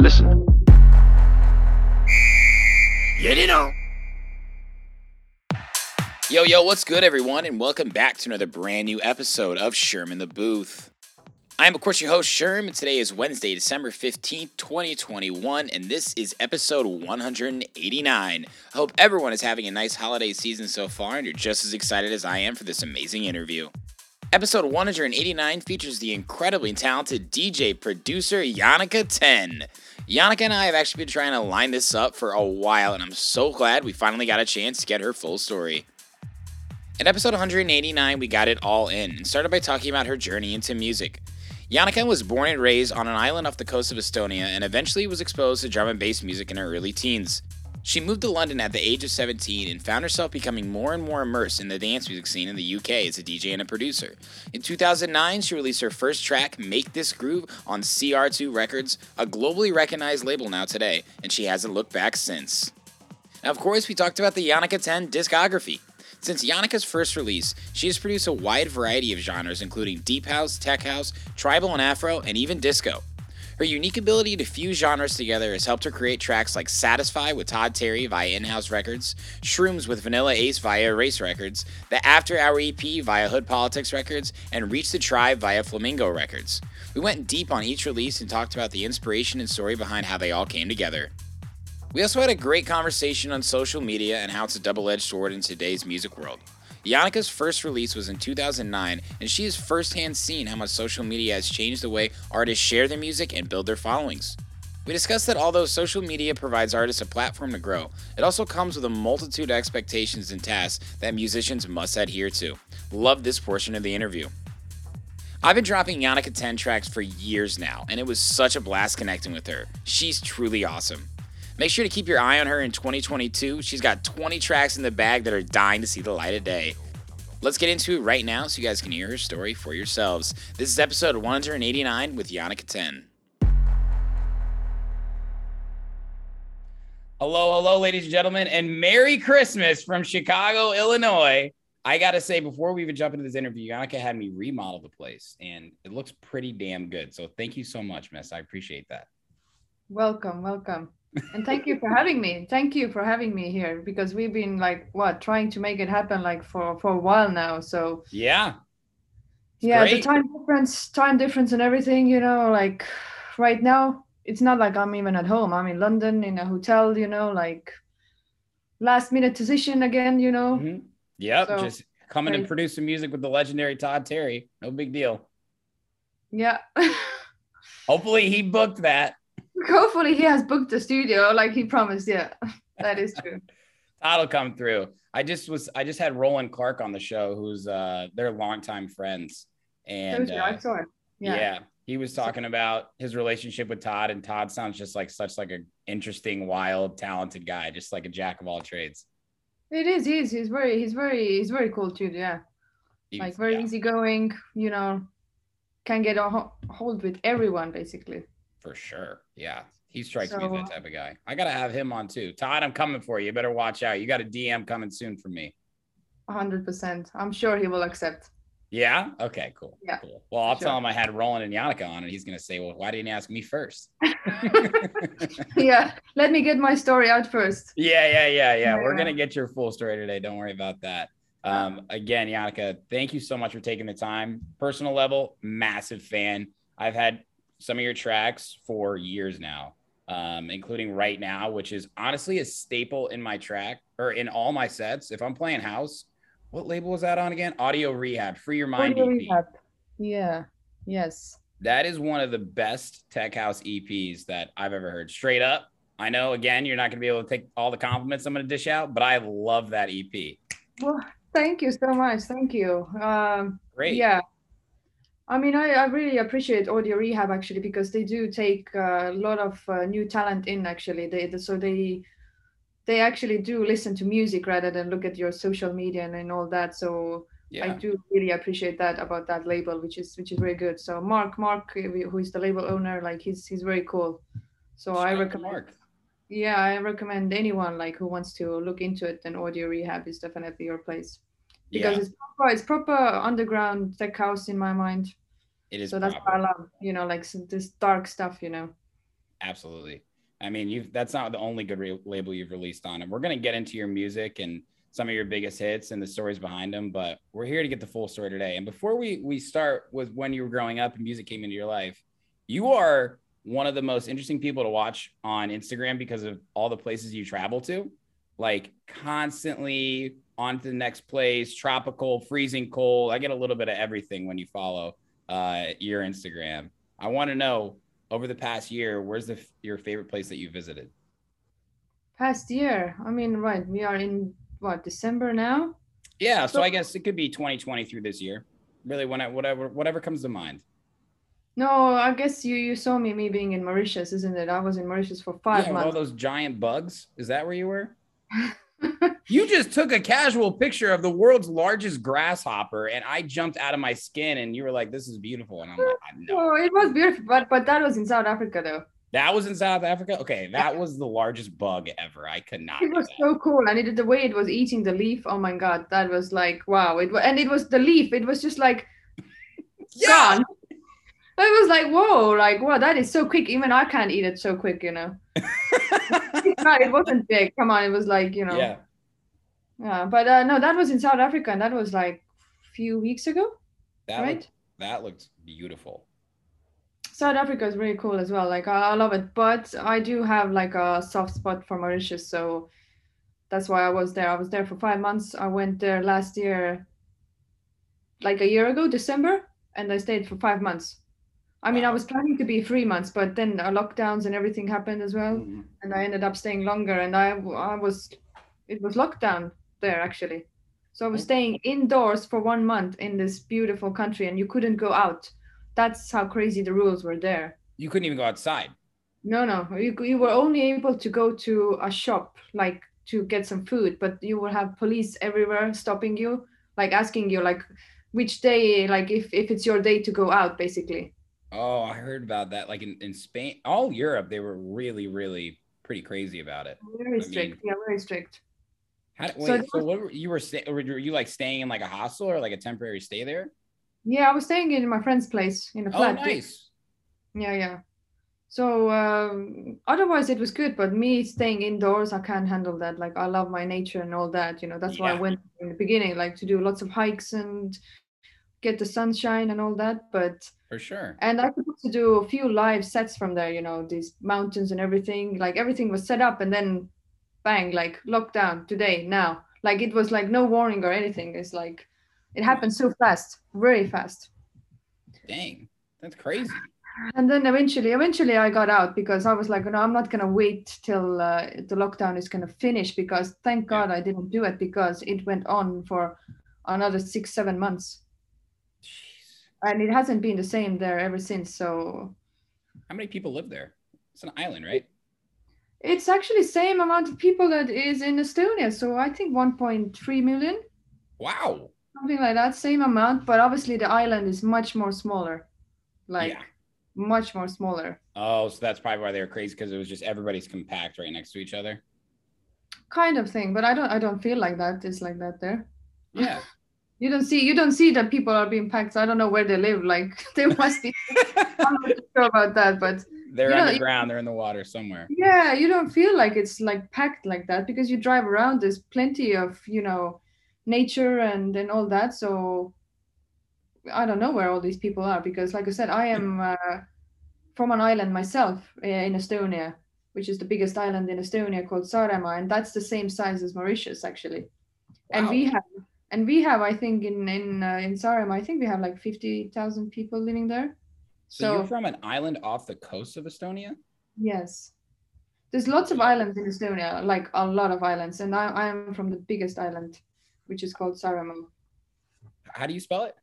Listen. Yo, yo, what's good, everyone? And welcome back to another brand new episode of Sherm in the Booth. I am, of course, your host, Sherm, and today is Wednesday, December 15th, 2021, and this is episode 189. I hope everyone is having a nice holiday season so far, and you're just as excited as I am for this amazing interview. Episode 189 features the incredibly talented DJ producer Yannicka 10. Yannicka and I have actually been trying to line this up for a while, and I'm so glad we finally got a chance to get her full story. In episode 189, we got it all in and started by talking about her journey into music. Yannicka was born and raised on an island off the coast of Estonia and eventually was exposed to drum and bass music in her early teens. She moved to London at the age of 17 and found herself becoming more and more immersed in the dance music scene in the UK as a DJ and a producer. In 2009, she released her first track, Make This Groove, on CR2 Records, a globally recognized label now today, and she hasn't looked back since. Now, of course, we talked about the Yannicka 10 discography. Since Yannicka's first release, she has produced a wide variety of genres, including deep house, tech house, tribal and afro, and even disco. Her unique ability to fuse genres together has helped her create tracks like Satisfy with Todd Terry via In House Records, Shrooms with Vanilla Ace via Erase Records, the After Hour EP via Hood Politics Records, and Reach the Tribe via Flamingo Records. We went deep on each release and talked about the inspiration and story behind how they all came together. We also had a great conversation on social media and how it's a double edged sword in today's music world. Yannicka's first release was in 2009, and she has firsthand seen how much social media has changed the way artists share their music and build their followings. We discussed that although social media provides artists a platform to grow, it also comes with a multitude of expectations and tasks that musicians must adhere to. Love this portion of the interview. I've been dropping Yannicka 10 tracks for years now, and it was such a blast connecting with her. She's truly awesome. Make sure to keep your eye on her in 2022. She's got 20 tracks in the bag that are dying to see the light of day. Let's get into it right now so you guys can hear her story for yourselves. This is episode 189 with Yannicka 10. Hello, hello, ladies and gentlemen, and Merry Christmas from Chicago, Illinois. I gotta say, before we even jump into this interview, Yannicka had me remodel the place, and it looks pretty damn good. So thank you so much, Miss. I appreciate that. Welcome, welcome. And thank you for having me. Thank you for having me here because we've been like what trying to make it happen like for for a while now. So Yeah, yeah, the time difference, time difference and everything, you know, like right now it's not like I'm even at home. I'm in London in a hotel, you know, like last minute decision again, you know. Mhm. Yep, So, just coming and producing music with the legendary Todd Terry. No big deal. Yeah. Hopefully, he booked that. Hopefully he has booked the studio like he promised. Yeah. That is true. Todd will come through. I just was. I just had Roland Clark on the show, who's uh, they're longtime friends, and uh, yeah. Yeah. he was talking about his relationship with Todd, and Todd sounds just like such like a interesting, wild, talented guy, just like a jack of all trades. It is. He is. He's very. He's very. He's very cool too. Yeah. He- like very yeah, easygoing. You know, can get a hold with everyone basically. For sure. Yeah, he strikes me as that type of guy. I gotta have him on too. Todd, I'm coming for you. You better watch out. You got a DM coming soon from me. hundred percent. I'm sure he will accept. Yeah. Okay. Cool. Yeah, Cool. Well, I'll sure. tell him I had Roland and Yannicka on, and he's gonna say, "Well, why didn't you ask me first? yeah. Let me get my story out first. yeah, yeah, yeah, yeah. We're gonna get your full story today. Don't worry about that. Um, again, Yannicka, thank you so much for taking the time. Personal level, massive fan. I've had some of your tracks for years now, um, including right now, which is honestly a staple in my track or in all my sets. If I'm playing house, what label was that on again? Audio Rehab, Free Your Mind Audio EP. Rehab. Yeah. Yes. That is one of the best tech house EPs that I've ever heard. Straight up. I know again, you're not gonna be able to take all the compliments I'm gonna dish out, but I love that EP. Well, thank you so much. Thank you. Um, Great. yeah. I mean, I, I really appreciate Audio Rehab actually because they do take a lot of uh, new talent in. Actually, they so they they actually do listen to music rather than look at your social media and, and all that. So I do really appreciate that about that label, which is which is very good. So Mark Mark, uh, who is the label owner, like he's he's very cool. So Shout I recommend. Mark. Yeah, I recommend anyone like who wants to look into it. Then Audio Rehab is definitely your place because Yeah, it's proper. It's proper underground tech house in my mind. it is So that's what proper. I love. You know, like this dark stuff. You know. Absolutely. I mean, you've that's not the only good re- label you've released on it. We're gonna get into your music and some of your biggest hits and the stories behind them, but we're here to get the full story today. And before we we start with when you were growing up and music came into your life, you are one of the most interesting people to watch on Instagram because of all the places you travel to, like constantly on to the next place, tropical, freezing cold. I get a little bit of everything when you follow uh, your Instagram. I want to know over the past year, where's the your favorite place that you visited? Past year. I mean, right. We are in what December now. Yeah, so So- I guess it could be 2020 through this year. Really, when I, whatever whatever comes to mind. No, I guess you you saw me me being in Mauritius, isn't it? I was in Mauritius for five yeah, with all those giant bugs. Is that where you were? You just took a casual picture of the world's largest grasshopper, and I jumped out of my skin, and you were like, "This is beautiful," and I'm like, no. oh, it was beautiful, but but that was in South Africa though. That was in South Africa. Okay, that was the largest bug ever. I could not. It was so cool, and it the way it was eating the leaf. Oh my god, that was like wow! It and it was the leaf. It was just like Yeah. gone. It was like whoa, like wow, that is so quick. Even I can't eat it so quick, you know. no, it wasn't big. Come on, it was like you know. yeah. Yeah, but uh, no, that was in South Africa, and that was like a few weeks ago, That right? looked, that looked beautiful. South Africa is really cool as well. Like I, I love it, but I do have like a soft spot for Mauritius, so that's why I was there. I was there for five months. I went there last year, like a year ago, December, and I stayed for five months. I mean, I was planning to be three months, but then uh, lockdowns and everything happened as well, Mhm. and I ended up staying longer. And I, I was, it was lockdown there actually, so I was staying indoors for one month in this beautiful country, and you couldn't go out. That's how crazy the rules were there. You couldn't even go outside. No, no, you, you were only able to go to a shop, like to get some food, but you will have police everywhere stopping you, like asking you, like which day, like if if it's your day to go out, basically. Oh, I heard about that. Like in, in Spain, all Europe, they were really, really pretty crazy about it. Very I strict. mean- yeah, very strict. How, wait, So so, what were, you were stay, were you like staying in like a hostel or like a temporary stay there? Yeah, I was staying in my friend's place in a flat. Oh, nice. Yeah, yeah. So um, otherwise it was good, but me staying indoors, I can't handle that. Like I love my nature and all that, you know. That's why I went in the beginning, like to do lots of hikes and get the sunshine and all that. But For sure. and I could also do a few live sets from there, you know, these mountains and everything. Like everything was set up and then bang, like lockdown today, now. Like it was like no warning or anything. It's like it happened so fast, very fast. Dang, that's crazy. And then eventually, eventually I got out because I was like, no, I'm not gonna wait till uh, the lockdown is gonna finish because thank. God I didn't do it because it went on for another six, seven months. And it hasn't been the same there ever since. So How many people live there? It's an island, right? It's actually same amount of people that is in Estonia. So I think 1.3 million, Wow. something like that, same amount. But obviously the island is much more smaller, like Yeah. much more smaller. Oh, so that's probably why they were crazy because it was just everybody's compact right next to each other. Kind of thing. But I don't I don't feel like that. It's like that there. Yeah. You don't see you don't see that people are being packed. So I don't know where they live. Like they must be I'm not sure about that, but they're You know, underground. They're in the water somewhere. yeah, you don't feel like it's like packed like that because you drive around. There's plenty of you know nature and and all that. So I don't know where all these people are because, like I said, I am uh, from an island myself uh, in Estonia, which is the biggest island in Estonia called Saaremaa, and that's the same size as Mauritius actually. And we have and we have I think in in uh, in Saaremaa, I think we have like fifty thousand people living there. So, So- you're from an island off the coast of Estonia? Yes. There's lots of islands in Estonia, like a lot of islands, and I, I'm from the biggest island, which is called Saaremaa. How do you spell it?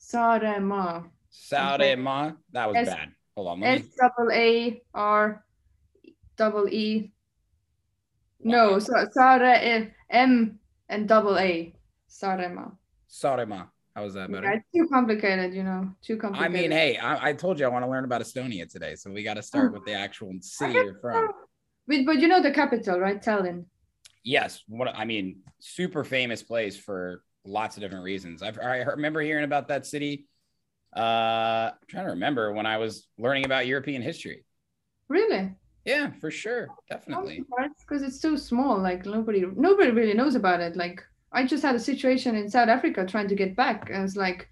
Saaremaa. Saarema. That was S- bad. Hold on. S double A R double E. No, so Sare M and double A. Sarema. Saarema. How was that Yeah, better? it's too complicated, you know. Too complicated. I mean, hey, I, I told you I want to learn about Estonia today, so we got to start with the actual city you're from. But, but you know the capital, right? Tallinn. Yes, what I mean, super famous place for lots of different reasons. I've I remember hearing about that city. Uh, I'm trying to remember when I was learning about European history. Really? Yeah, for sure, definitely. Because it's so small. Like nobody, nobody really knows about it. Like I just had a situation in South Africa trying to get back, and it's like,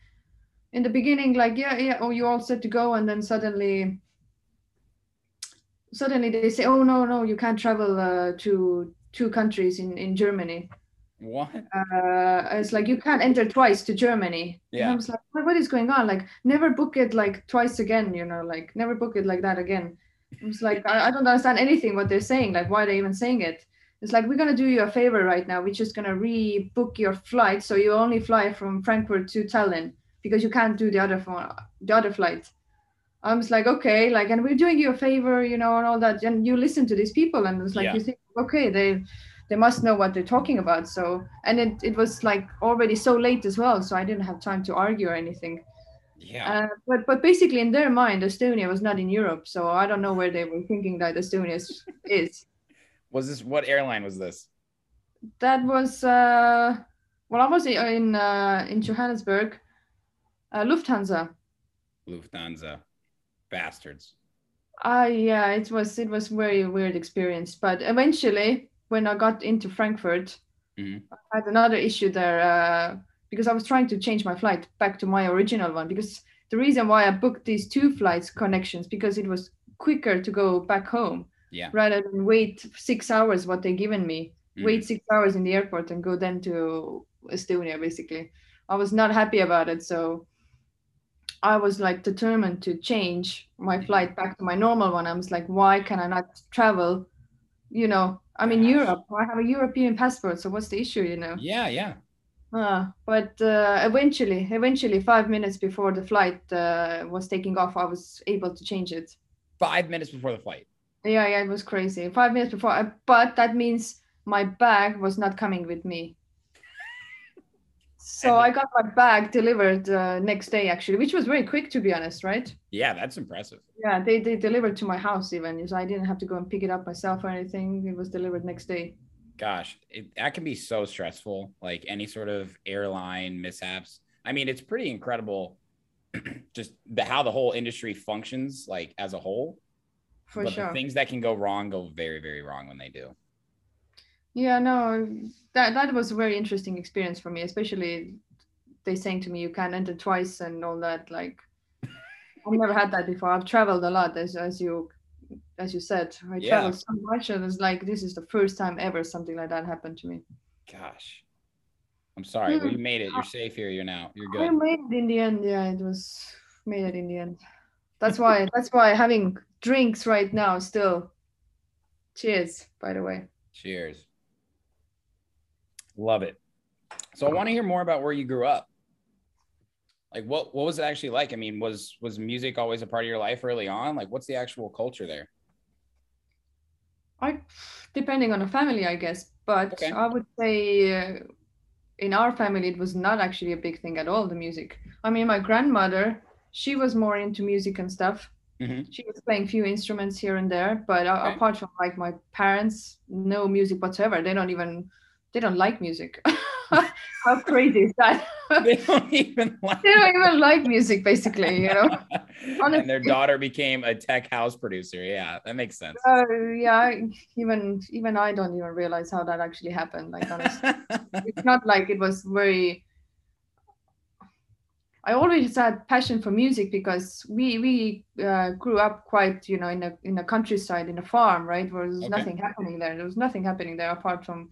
in the beginning, like yeah, yeah, oh, you all set to go, and then suddenly, suddenly they say, oh no, no, you can't travel uh, to two countries in in Germany. What? uh, it's like you can't enter twice to Germany. And Yeah. I was like, what, what is going on? Like, never book it like twice again, you know, like never book it like that again. It's like I, I don't understand anything what they're saying. Like, why are they even saying it? It's like we're gonna do you a favor right now. We're just gonna rebook your flight, so you only fly from Frankfurt to Tallinn because you can't do the other for the other flight. I was like, okay, like, and we're doing you a favor, you know, and all that. And you listen to these people, and it's like Yeah. you think, okay, they they must know what they're talking about. So, and it it was like already so late as well, so I didn't have time to argue or anything. Yeah. Uh, but but basically, in their mind, Estonia was not in Europe, so I don't know where they were thinking that Estonia is. Was this what airline was this? That was uh, well, I was in uh, in Johannesburg, uh, Lufthansa. Lufthansa. Bastards. Ah, yeah, it was it was very weird experience. But eventually, when I got into Frankfurt, Mhm. I had another issue there uh, because I was trying to change my flight back to my original one. Because the reason why I booked these two flights connections because it was quicker to go back home Yeah. rather than wait six hours what they given me. Mhm. Wait six hours in the airport and go then to Estonia. Basically, I was not happy about it, so. I was like determined to change my flight back to my normal one. I was like, why can I not travel? You know, I'm in Gosh. Europe. I have a European passport, so what's the issue? You know. Yeah, yeah. Uh, but uh, eventually, eventually, five minutes before the flight uh, was taking off, I was able to change it. Five minutes before the flight. Yeah, yeah, it was crazy. Five minutes before, I, but that means my bag was not coming with me. So I got my bag delivered uh, next day, actually, which was very quick, to be honest, right? Yeah, that's impressive. Yeah, they, they delivered to my house even, so I didn't have to go and pick it up myself or anything. It was delivered next day. Gosh, it, that can be so stressful. Like any sort of airline mishaps. I mean, it's pretty incredible, just the, how the whole industry functions, like as a whole. For but sure. the things that can go wrong go very, very wrong when they do. Yeah, no, that that was a very interesting experience for me, especially they saying to me you can't enter twice and all that. Like, I've never had that before. I've traveled a lot, as as you as you said. I Yeah. traveled so much, and it's like this is the first time ever something like that happened to me. Gosh, I'm sorry. Well, Hmm. you made it. You're safe here. You're now. You're good. I made it in the end. Yeah, it was made it in the end. That's why. that's why having drinks right now still. Cheers, by the way. Cheers. Love it. So I want to hear more about where you grew up. Like what what was it actually like? I mean, was was music always a part of your life early on? Like what's the actual culture there? I, depending on the family, I guess, but Okay. I would say uh, in our family it was not actually a big thing at all. The music. I mean, my grandmother, she was more into music and stuff. Mhm. She was playing few instruments here and there, but Okay. apart from like my parents, no music whatsoever. They don't even, they don't like music. How crazy is that? They don't even like they don't even like music, basically. You know. and their daughter became a tech house producer. Yeah, that makes sense. Uh, yeah, even even I don't even realize how that actually happened. Like honestly. it's not like it was very i always had passion for music because we we uh, grew up quite you know in a in a countryside in a farm right where there was Okay. nothing happening there there was nothing happening there apart from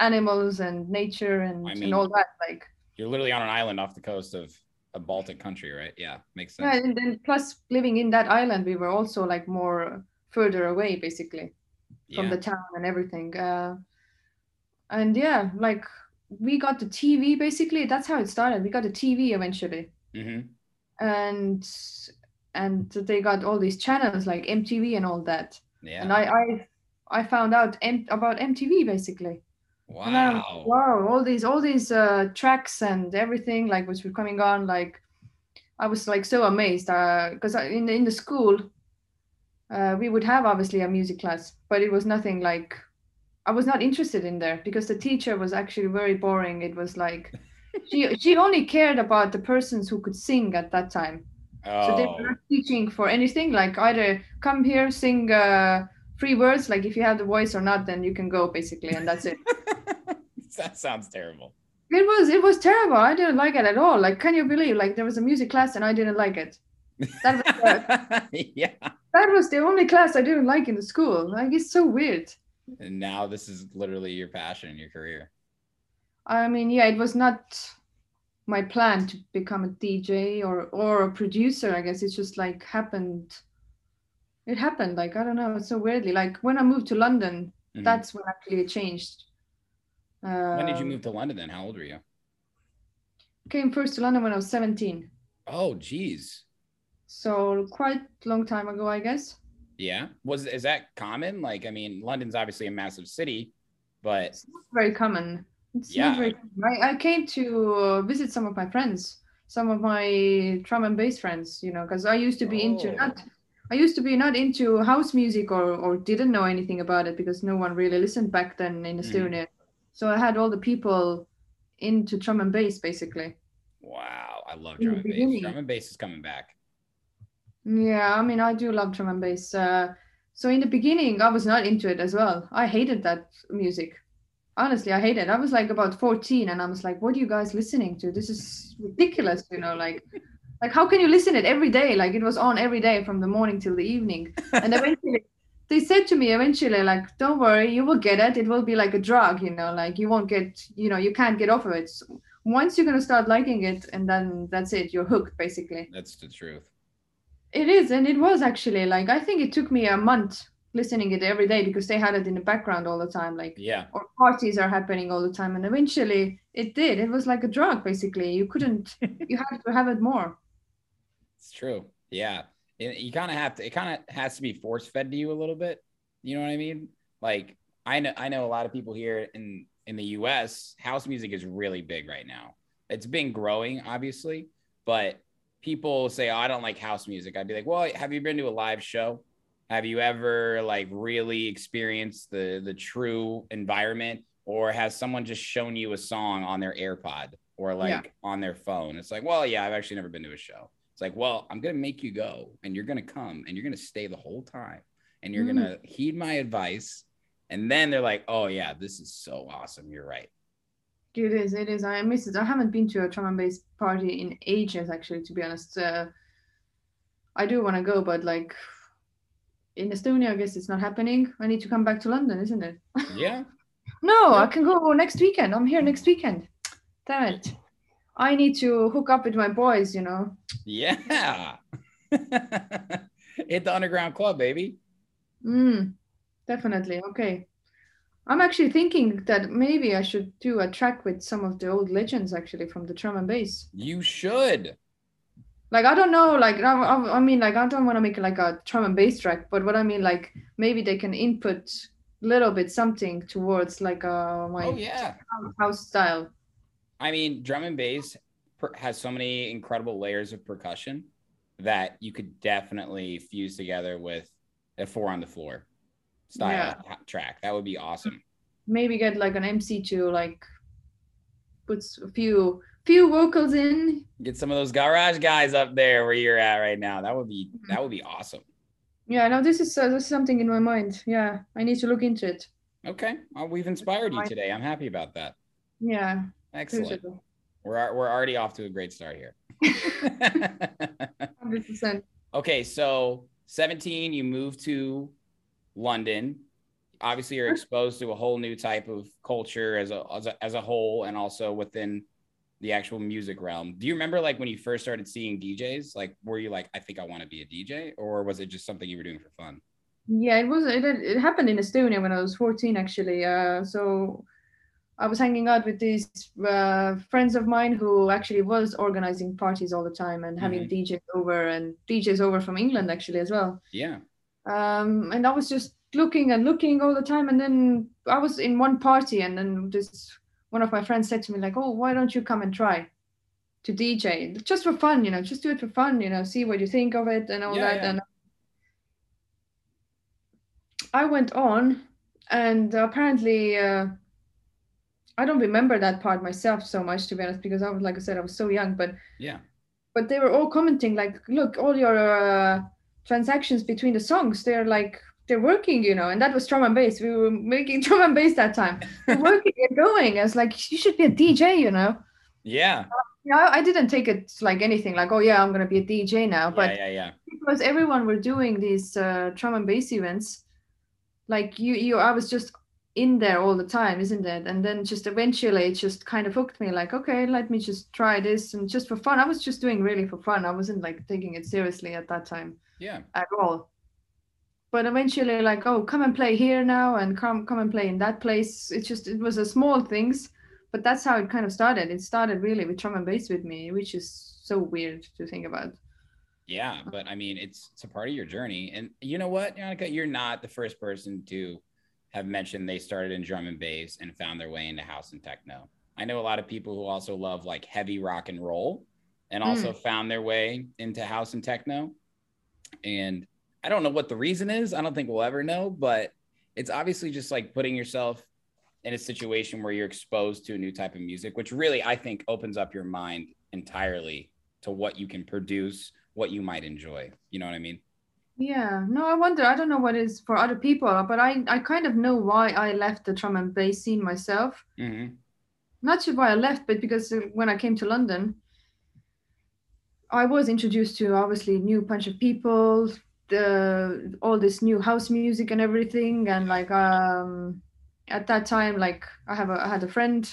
animals and nature and, I mean- and all that like You're literally on an island off the coast of a Baltic country, right? Yeah, makes sense. yeah and then plus living in that island we were also like more further away basically from Yeah. the town and everything. Uh, and yeah, like we got the TV basically. That's how it started. We got a TV eventually. hmm and and they got all these channels like MTV and all that. Yeah. And I I I found out M- about MTV basically. Wow. wow, all these all these uh, tracks and everything like which were coming on like I was like so amazed because I in the, in the school uh, we would have obviously a music class, but it was nothing like I was not interested in there because the teacher was actually very boring. It was like she she only cared about the persons who could sing at that time. Oh. So they Oh. were not teaching for anything like either come here sing uh, three words like if you have the voice or not then you can go basically and that's it. that sounds terrible. It was it was terrible. I didn't like it at all. Like, can you believe? Like, there was a music class and I didn't like it. That was the, yeah. that was the only class I didn't like in the school. Like, it's so weird. And now this is literally your passion in your career. I mean, yeah, it was not my plan to become a DJ or or a producer. I guess it's just like happened. It happened. Like I don't know. It's so weirdly. Like when I moved to London, Mhm. that's when actually it changed. when did you Um, move to London then? How old were you? Came first to London when I was seventeen. Oh, geez. So quite long time ago, I guess. Yeah. Was is that common? Like, I mean, London's obviously a massive city, but It's not very common. It's Yeah. not very common. I, I came to uh, visit some of my friends, some of my drum and bass friends, you know, because I used to be into Oh. not I used to be not into house music or, or didn't know anything about it because no one really listened back then in Mm. Estonia. So I had all the people into drum and bass basically. wow, I love drum and bass. Drum and bass is coming back. Yeah, I mean, I do love drum and bass. Uh, so in the beginning, I was not into it as well. I hated that music. Honestly, I hated it. I was like about 14 and I was like, what are you guys listening to? This is ridiculous, you know, like like how can you listen it every day? Like it was on every day from the morning till the evening. And eventually they said to me eventually, like, don't worry, you will get it. It will be like a drug, you know, like you won't get, you know, you can't get off of it. So once you're gonna start liking it and then that's it, you're hooked basically. That's the truth. It is, and it was actually like I think it took me a month listening it every day because they had it in the background all the time, like Yeah. or parties are happening all the time, and eventually it did. It was like a drug, basically. You couldn't, you had to have it more. It's true. Yeah. It- you kind of have to, it kind of has to be force fed to you a little bit. You know what I mean? Like I know, I know a lot of people here in, in the US, house music is really big right now. It's been growing, obviously, but people say, oh, I don't like house music. I'd be like, well, have you been to a live show? Have you ever like really experienced the the true environment, or has someone just shown you a song on their AirPod or like Yeah. on their phone? It's like, well, yeah, I've actually never been to a show. It's like, well, I'm gonna make you go, and you're gonna come, and you're gonna stay the whole time, and you're Mhm. gonna heed my advice. And then they're like, oh yeah, this is so awesome. You're right. It is, it is. I miss it. I haven't been to a drum and bass party in ages, actually, to be honest. Uh, I do want to go, but like in Estonia, I guess it's not happening. I need to come back to London, isn't it? Yeah. No, I can go next weekend. I'm here next weekend. Damn it. I need to hook up with my boys, you know. Yeah. Hit the underground club, baby. Mm, definitely. Okay. I'm actually thinking that maybe I should do a track with some of the old legends actually from the drum and bass. You should. Like I don't know, like I, I I mean, like I don't want to make like a drum and bass track, but what I mean, like maybe they can input a little bit something towards like uh my Oh yeah. house style. I mean, drum and bass per- has so many incredible layers of percussion that you could definitely fuse together with a four on the floor style Yeah. track. That would be awesome. Maybe get like an MC to like put a few few vocals in. Get some of those garage guys up there where you're at right now. That would be Mm-hmm. that would be awesome. Yeah, no, this is uh, this is something in my mind. Yeah, I need to look into it. Okay, well, we've inspired you today. I'm happy about that. Yeah, Excellent. We're we're already off to a great start here. Hundred percent. okay, so 17, you moved to London. Obviously, you're exposed to a whole new type of culture as a, as a as a whole, and also within the actual music realm. Do you remember like when you first started seeing DJs? Like, were you like, I think I want to be a DJ, or was it just something you were doing for fun? Yeah, it was. It, it happened in Estonia when I was fourteen, actually. Uh, so I was hanging out with these uh, friends of mine who actually was organizing parties all the time and having DJs over and DJs over from England actually as well. Yeah. Um, and I was just looking and looking all the time. And then I was in one party, and then this one of my friends said to me like, "Oh, why don't you come and try to DJ just for fun? You know, just do it for fun. You know, see what you think of it and all Yeah, that." yeah. And I went on, and apparently. Uh, I don't remember that part myself so much to be honest because I was like I said I was so young but Yeah. but they were all commenting like look all your uh, transactions between the songs they're like they're working you know and that was drum and bass. We were making drum and bass that time. They're working and going. I was like you should be a DJ you know. Yeah. yeah I didn't take it like anything like oh yeah I'm gonna be a DJ now but yeah, yeah, yeah. because everyone were doing these uh, drum and bass events like you you i was just in there all the time isn't it? And then just eventually it just kind of hooked me like okay let me just try this and just for fun. I was just doing really for fun. I wasn't like taking it seriously at that time Yeah. at all. But eventually like oh come and play here now and come come and play in that place. It's just it was a small things but that's how it kind of started. It started really with drum and bass with me which is so weird to think about. Yeah, but I mean, it's it's a part of your journey, and you know what, Monica, you're not the first person to have mentioned they started in drum and bass and found their way into house and techno. I know a lot of people who also love like heavy rock and roll, and also mm. found their way into house and techno. And I don't know what the reason is. I don't think we'll ever know, but it's obviously just like putting yourself in a situation where you're exposed to a new type of music, which really I think opens up your mind entirely to what you can produce, what you might enjoy. You know what I mean? Yeah, no, I wonder. I don't know what is for other people, but I, I kind of know why I left the drum and bass scene myself. Mm-hmm. Not sure why I left, but because when I came to London, I was introduced to obviously new bunch of people, the all this new house music and everything, and like um, at that time, like I have a I had a friend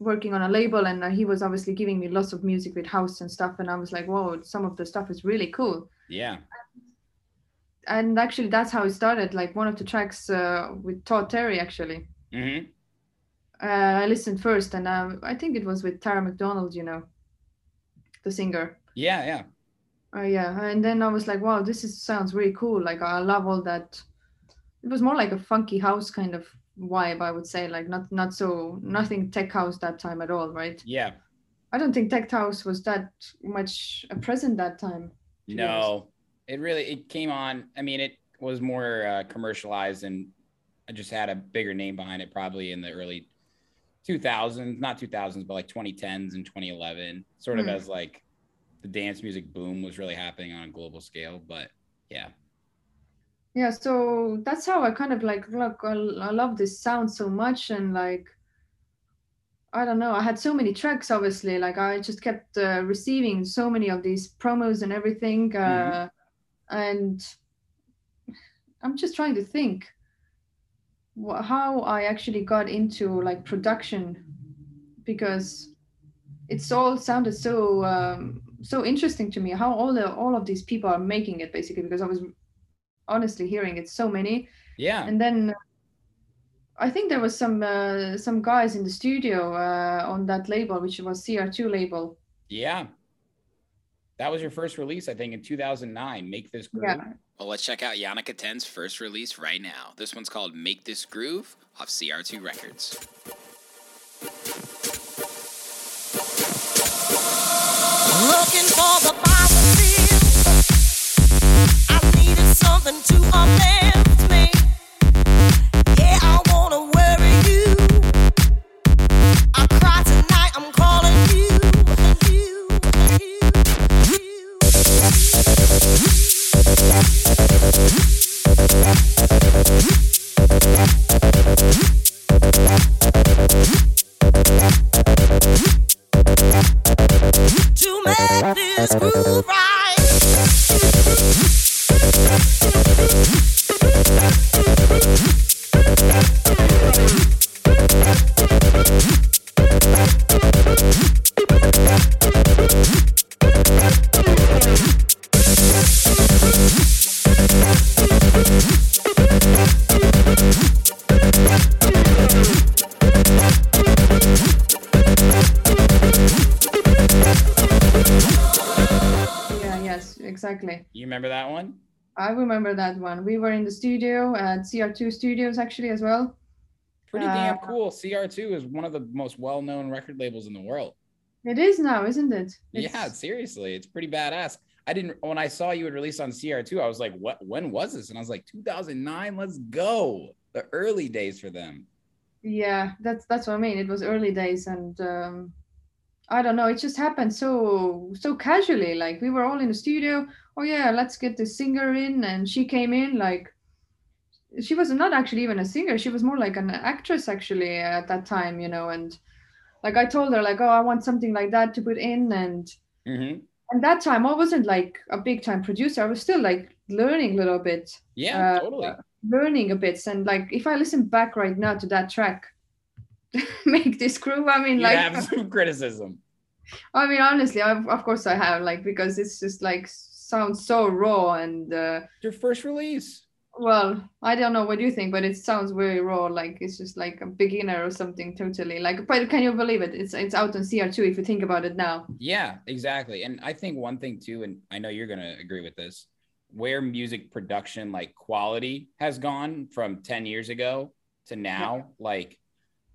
working on a label, and uh, he was obviously giving me lots of music with house and stuff, and I was like, whoa, some of the stuff is really cool. Yeah. and actually that's how it started like one of the tracks uh, with todd terry actually Mm-hmm. uh, i listened first and um, i think it was with tara mcdonald you know the singer Yeah. Yeah. uh, yeah and then i was like wow this is sounds really cool like i love all that it was more like a funky house kind of vibe i would say like not not so nothing tech house that time at all right Yeah. i don't think tech house was that much present that time to be honest. No, it really it came on. I mean, it was more uh, commercialized and I just had a bigger name behind it probably in the early 2000s, not 2000s, but like 2010s and 2011, sort of Hmm. as like the dance music boom was really happening on a global scale. But yeah, yeah so that's how i kind of like look I, I love this sound so much and like i don't know i had so many tracks obviously like i just kept uh, receiving so many of these promos and everything uh, and i'm just trying to think how i actually got into like production because it's all sounded so um, so interesting to me how all the all of these people are making it basically because i was honestly hearing it so many. Yeah, and then i think there was some uh, some guys in the studio uh, on that label which was cr2 label. Yeah. That was your first release, I think, in 2009. Make this groove. yeah Well, let's check out Yannicka 10's first release right now. This one's called Make This Groove off CR2 Records. Looking for the positive. I needed something to uplift exactly. You remember that one? I remember that one. We were in the studio at CR2 Studios actually as well. Pretty damn Uh, cool. CR2 is one of the most well-known record labels in the world. It is now, isn't it? yeah, seriously, it's pretty badass. I didn't when I saw you had released on CR2, I was like, what when was this? And I was like, 2009, let's go. The early days for them. Yeah, that's that's what I mean. It was early days, and um, I don't know. It just happened so so casually. Like we were all in the studio. Oh yeah, let's get the singer in, and she came in. Like she was not actually even a singer. She was more like an actress actually at that time, you know. And like I told her, like, oh, I want something like that to put in, and hmm and that time I wasn't like a big time producer. I was still like learning a little bit Yeah, Uh, totally. learning a bit and like if i listen back right now to that track make this groove i mean You like have some criticism. i mean honestly I've, of course i have like because it's just like sounds so raw and uh, Your first release. well i don't know what you think but it sounds very raw like it's just like a beginner or something totally like but can you believe it it's it's out on cr2 if you think about it now Yeah, exactly. And I think one thing too, and I know you're gonna agree with this, where music production like quality has gone from 10 years ago to now, like,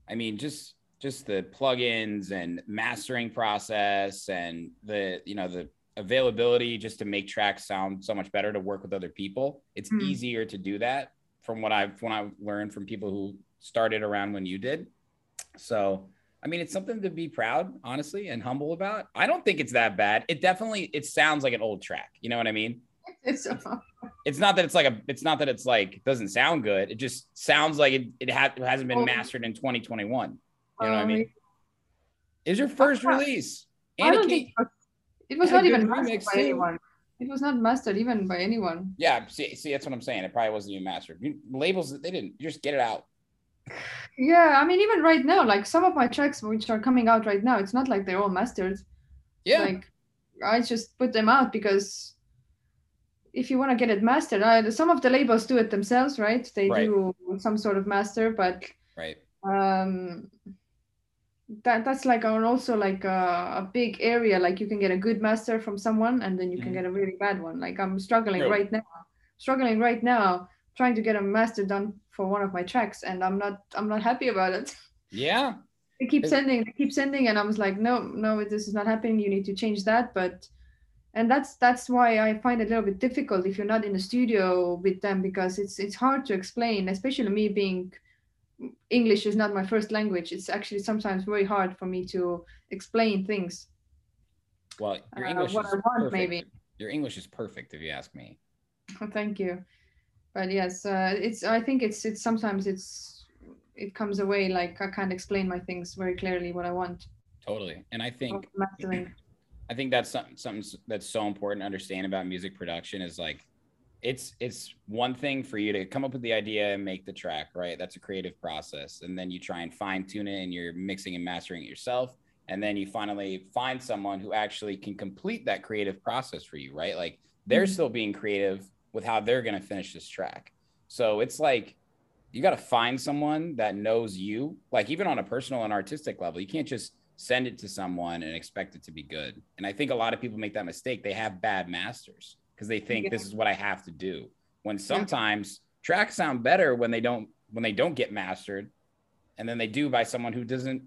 I mean, just just the plugins and mastering process and the you know the availability just to make tracks sound so much better to work with other people. It's Mm. easier to do that from what I've when I've learned from people who started around when you did. So I mean, it's something to be proud, honestly, and humble about. I don't think it's that bad. It definitely it sounds like an old track. You know what I mean? it's It's not that it's like a. It's not that it's like doesn't sound good. It just sounds like it. It, ha- it hasn't been Oh. mastered in 2021. You know what I um, mean? It's your first release. i don't think it was not even mastered by anyone it was not mastered even by anyone yeah. See, see, that's what I'm saying. It probably wasn't even mastered. You- Labels, they didn't. Just get it out. Yeah, I mean, even right now, like some of my tracks which are coming out right now, it's not like they're all mastered. Yeah. Like I just put them out because if you want to get it mastered, I, some of the labels do it themselves, right? They Right. do some sort of master, but right. um that that's like an also like a, a big area like you can get a good master from someone and then you can Mhm. get a really bad one like i'm struggling True. right now struggling right now trying to get a master done for one of my tracks and i'm not i'm not happy about it Yeah. they keep Is- sending they keep sending and i was like no no this is not happening you need to change that but and that's that's why i find it a little bit difficult if you're not in the studio with them because it's it's hard to explain especially me being english is not my first language it's actually sometimes very hard for me to explain things Well, your Uh, English what is I want, perfect. maybe. Your English is perfect, if you ask me. thank you but yes uh, it's i think it's it's sometimes it's it comes away like i can't explain my things very clearly what i want Totally. And I think mastering I think that's something something that's so important to understand about music production is like it's it's one thing for you to come up with the idea and make the track, right? That's a creative process. And then you try and fine tune it and you're mixing and mastering it yourself. And then you finally find someone who actually can complete that creative process for you, right? Like they're Mhm. still being creative with how they're going to finish this track. So it's like you got to find someone that knows you, like even on a personal and artistic level. You can't just send it to someone and expect it to be good. And I think a lot of people make that mistake. They have bad masters because they think Yeah. this is what I have to do. When sometimes tracks sound better when they don't when they don't get mastered, and then they do by someone who doesn't,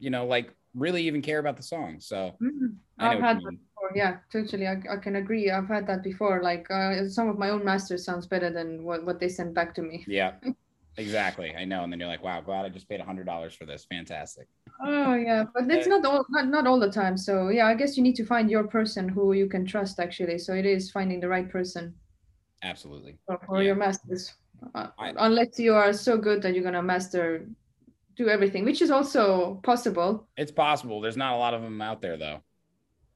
you know, like really even care about the song. So Mhm. Know I've had that before. Yeah, totally. I, I can agree. I've had that before. Like uh, some of my own masters sounds better than what, what they send back to me. Yeah, exactly. I know. And then you're like, wow, glad I just paid a hundred dollars for this. Fantastic. Oh yeah, but it's not all not, not all the time. So yeah, I guess you need to find your person who you can trust actually. So it is finding the right person Absolutely. for, for Yeah. your masters. Uh, unless you are so good that you're gonna master do everything, which is also possible. It's possible. There's not a lot of them out there though.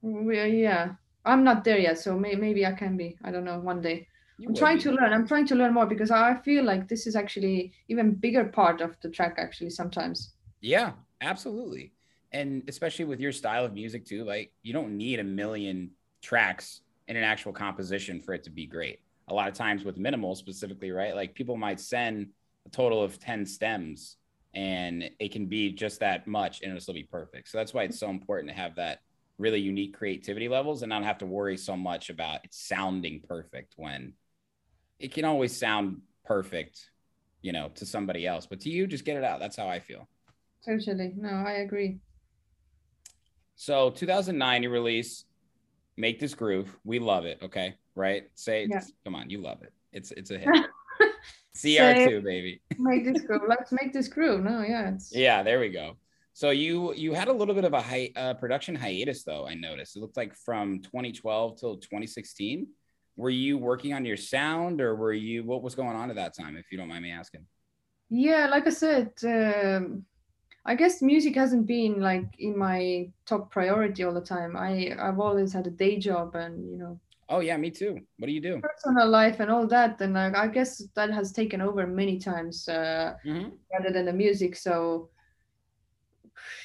We, yeah, I'm not there yet, so may, maybe I can be. I don't know. One day. You I'm trying to learn. I'm trying to learn more because I feel like this is actually even bigger part of the track actually sometimes. Yeah, absolutely. And especially with your style of music too, like you don't need a million tracks in an actual composition for it to be great. A lot of times with minimal specifically, right? Like people might send a total of 10 stems and it can be just that much and it'll still be perfect. So that's why it's so important to have that really unique creativity levels and not have to worry so much about it sounding perfect when it can always sound perfect, you know, to somebody else. But to you, just get it out. That's how I feel. Totally. No, I agree. So 2009, you release Make This Groove. We love it. Okay. Right. Say, Yeah. come on. You love it. It's, it's a hit. CR2, baby. Make this groove. Let's make this groove. No, yeah. It's, Yeah, there we go. So you you had a little bit of a hi- uh, production hiatus though. I noticed it looked like from 2012 till 2016. Were you working on your sound, or were you what was going on at that time? If you don't mind me asking. Yeah, like I said, um, I guess music hasn't been like in my top priority all the time. I I've always had a day job and you know Oh yeah, me too. What do you do? personal life and all that, and I, I guess that has taken over many times uh, Mhm. rather than the music. So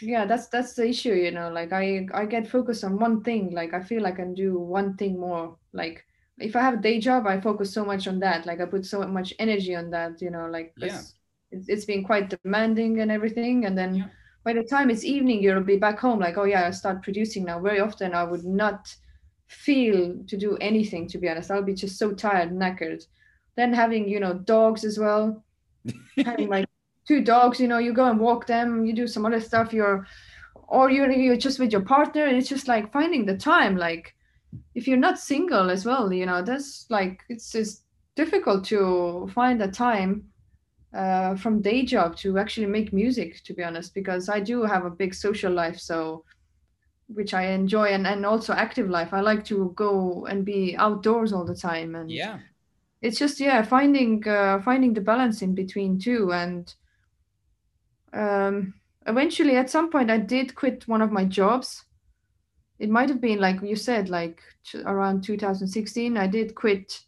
yeah, that's that's the issue, you know. Like I I get focused on one thing. Like I feel I can do one thing more. Like if I have a day job, I focus so much on that. Like I put so much energy on that, you know. like Yeah. it's, it's been quite demanding and everything. And then Yeah. by the time it's evening, you'll be back home. Like oh yeah, I start producing now. Very often I would not feel to do anything. To be honest, I'll be just so tired, knackered. Then having you know dogs as well having like two dogs you know you go and walk them you do some other stuff you're or you're, you're just with your partner and it's just like finding the time like if you're not single as well you know that's like it's it's difficult to find a time uh, from day job to actually make music to be honest because i do have a big social life so which i enjoy and, and also active life i like to go and be outdoors all the time and Yeah. it's just yeah finding uh, finding the balance in between two and um eventually at some point i did quit one of my jobs it might have been like you said like around 2016 i did quit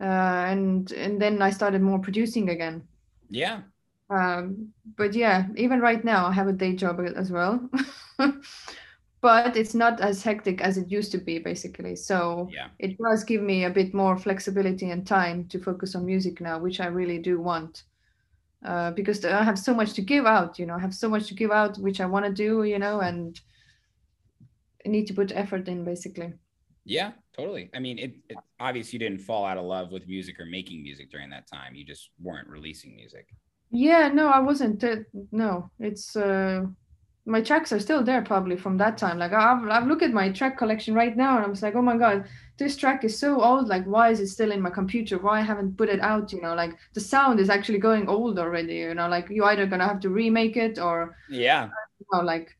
uh, and and then i started more producing again Yeah. um, but yeah, even right now, I have a day job as well. but it's not as hectic as it used to be, basically. So Yeah. it does give me a bit more flexibility and time to focus on music now, which I really do want. Uh, because I have so much to give out, you know, I have so much to give out, which I want to do, you know, and need to put effort in, basically. Yeah, totally. I mean, it, it obvious you didn't fall out of love with music or making music during that time. You just weren't releasing music. Yeah, no, I wasn't. Uh, no, it's uh, my tracks are still there probably from that time. Like I've I've looked at my track collection right now, and I'm like, oh my god, this track is so old. Like, why is it still in my computer? Why I haven't put it out? You know, like the sound is actually going old already. You know, like you either gonna have to remake it or Yeah. you know, like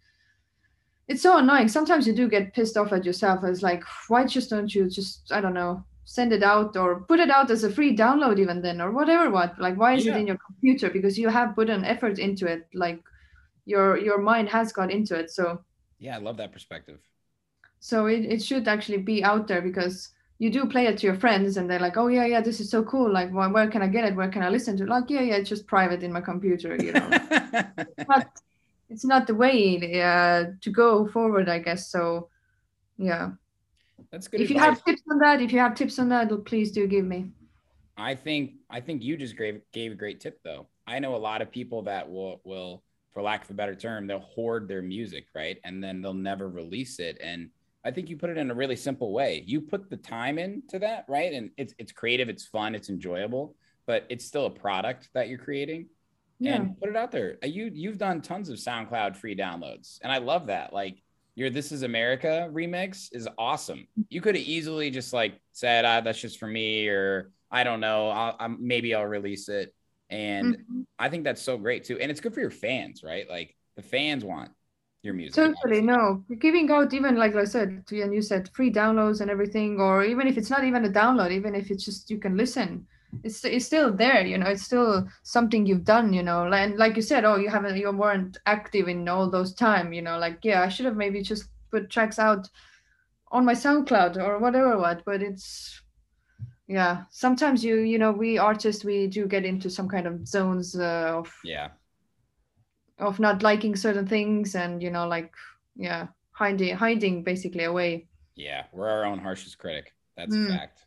it's so annoying. Sometimes you do get pissed off at yourself. It's like, why just don't you just I don't know send it out or put it out as a free download even then or whatever what like why is Yeah. it in your computer because you have put an effort into it like your your mind has got into it so Yeah, I love that perspective. so it, it should actually be out there because you do play it to your friends and they're like oh yeah yeah this is so cool like where, where can i get it where can i listen to it like yeah yeah it's just private in my computer you know it's not the way uh, to go forward i guess so yeah That's good. if you have tips on that if you have tips on that please do give me I think I think you just gave gave a great tip though. I know a lot of people that will will, for lack of a better term, they'll hoard their music, right? And then they'll never release it. And I think you put it in a really simple way. You put the time into that, right? And it's it's creative, it's fun, it's enjoyable, but it's still a product that you're creating. Yeah And put it out there. Uh, You you've done tons of SoundCloud free downloads, and I love that. Like your "This Is America" remix is awesome. You could have easily just like said, ah, "That's just for me," or I don't know. I'll, i maybe I'll release it. And Mhm. I think that's so great too. And it's good for your fans, right? Like the fans want your music. Totally, obviously. no. Giving out even like I said, to- and you said free downloads and everything, or even if it's not even a download, even if it's just you can listen, it's it's still there. You know, it's still something you've done. You know, and like you said, oh, you haven't, you weren't active in all those time. You know, like yeah, I should have maybe just put tracks out on my SoundCloud or whatever. What, but it's yeah. Sometimes you you know we artists we do get into some kind of zones uh, of Yeah. of not liking certain things and you know like yeah hiding hiding basically away Yeah, we're our own harshest critic. That's Mm. a fact.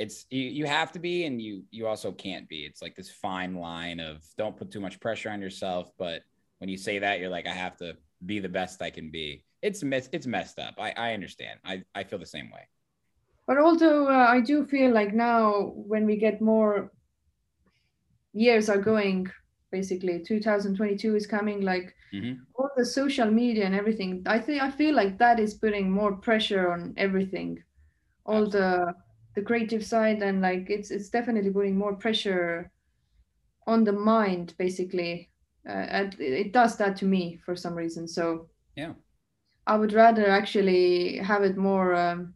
It's you, you have to be and you you also can't be. It's like this fine line of don't put too much pressure on yourself, but when you say that you're like I have to be the best I can be. It's mess it's messed up. I, I understand. I, I feel the same way. But also uh, I do feel like now when we get more years are going, basically 2022 is coming, like Mhm. all the social media and everything. I think I feel like that is putting more pressure on everything, all the the creative side and like it's it's definitely putting more pressure on the mind basically. Uh, and it does that to me for some reason. So Yeah. I would rather actually have it more um,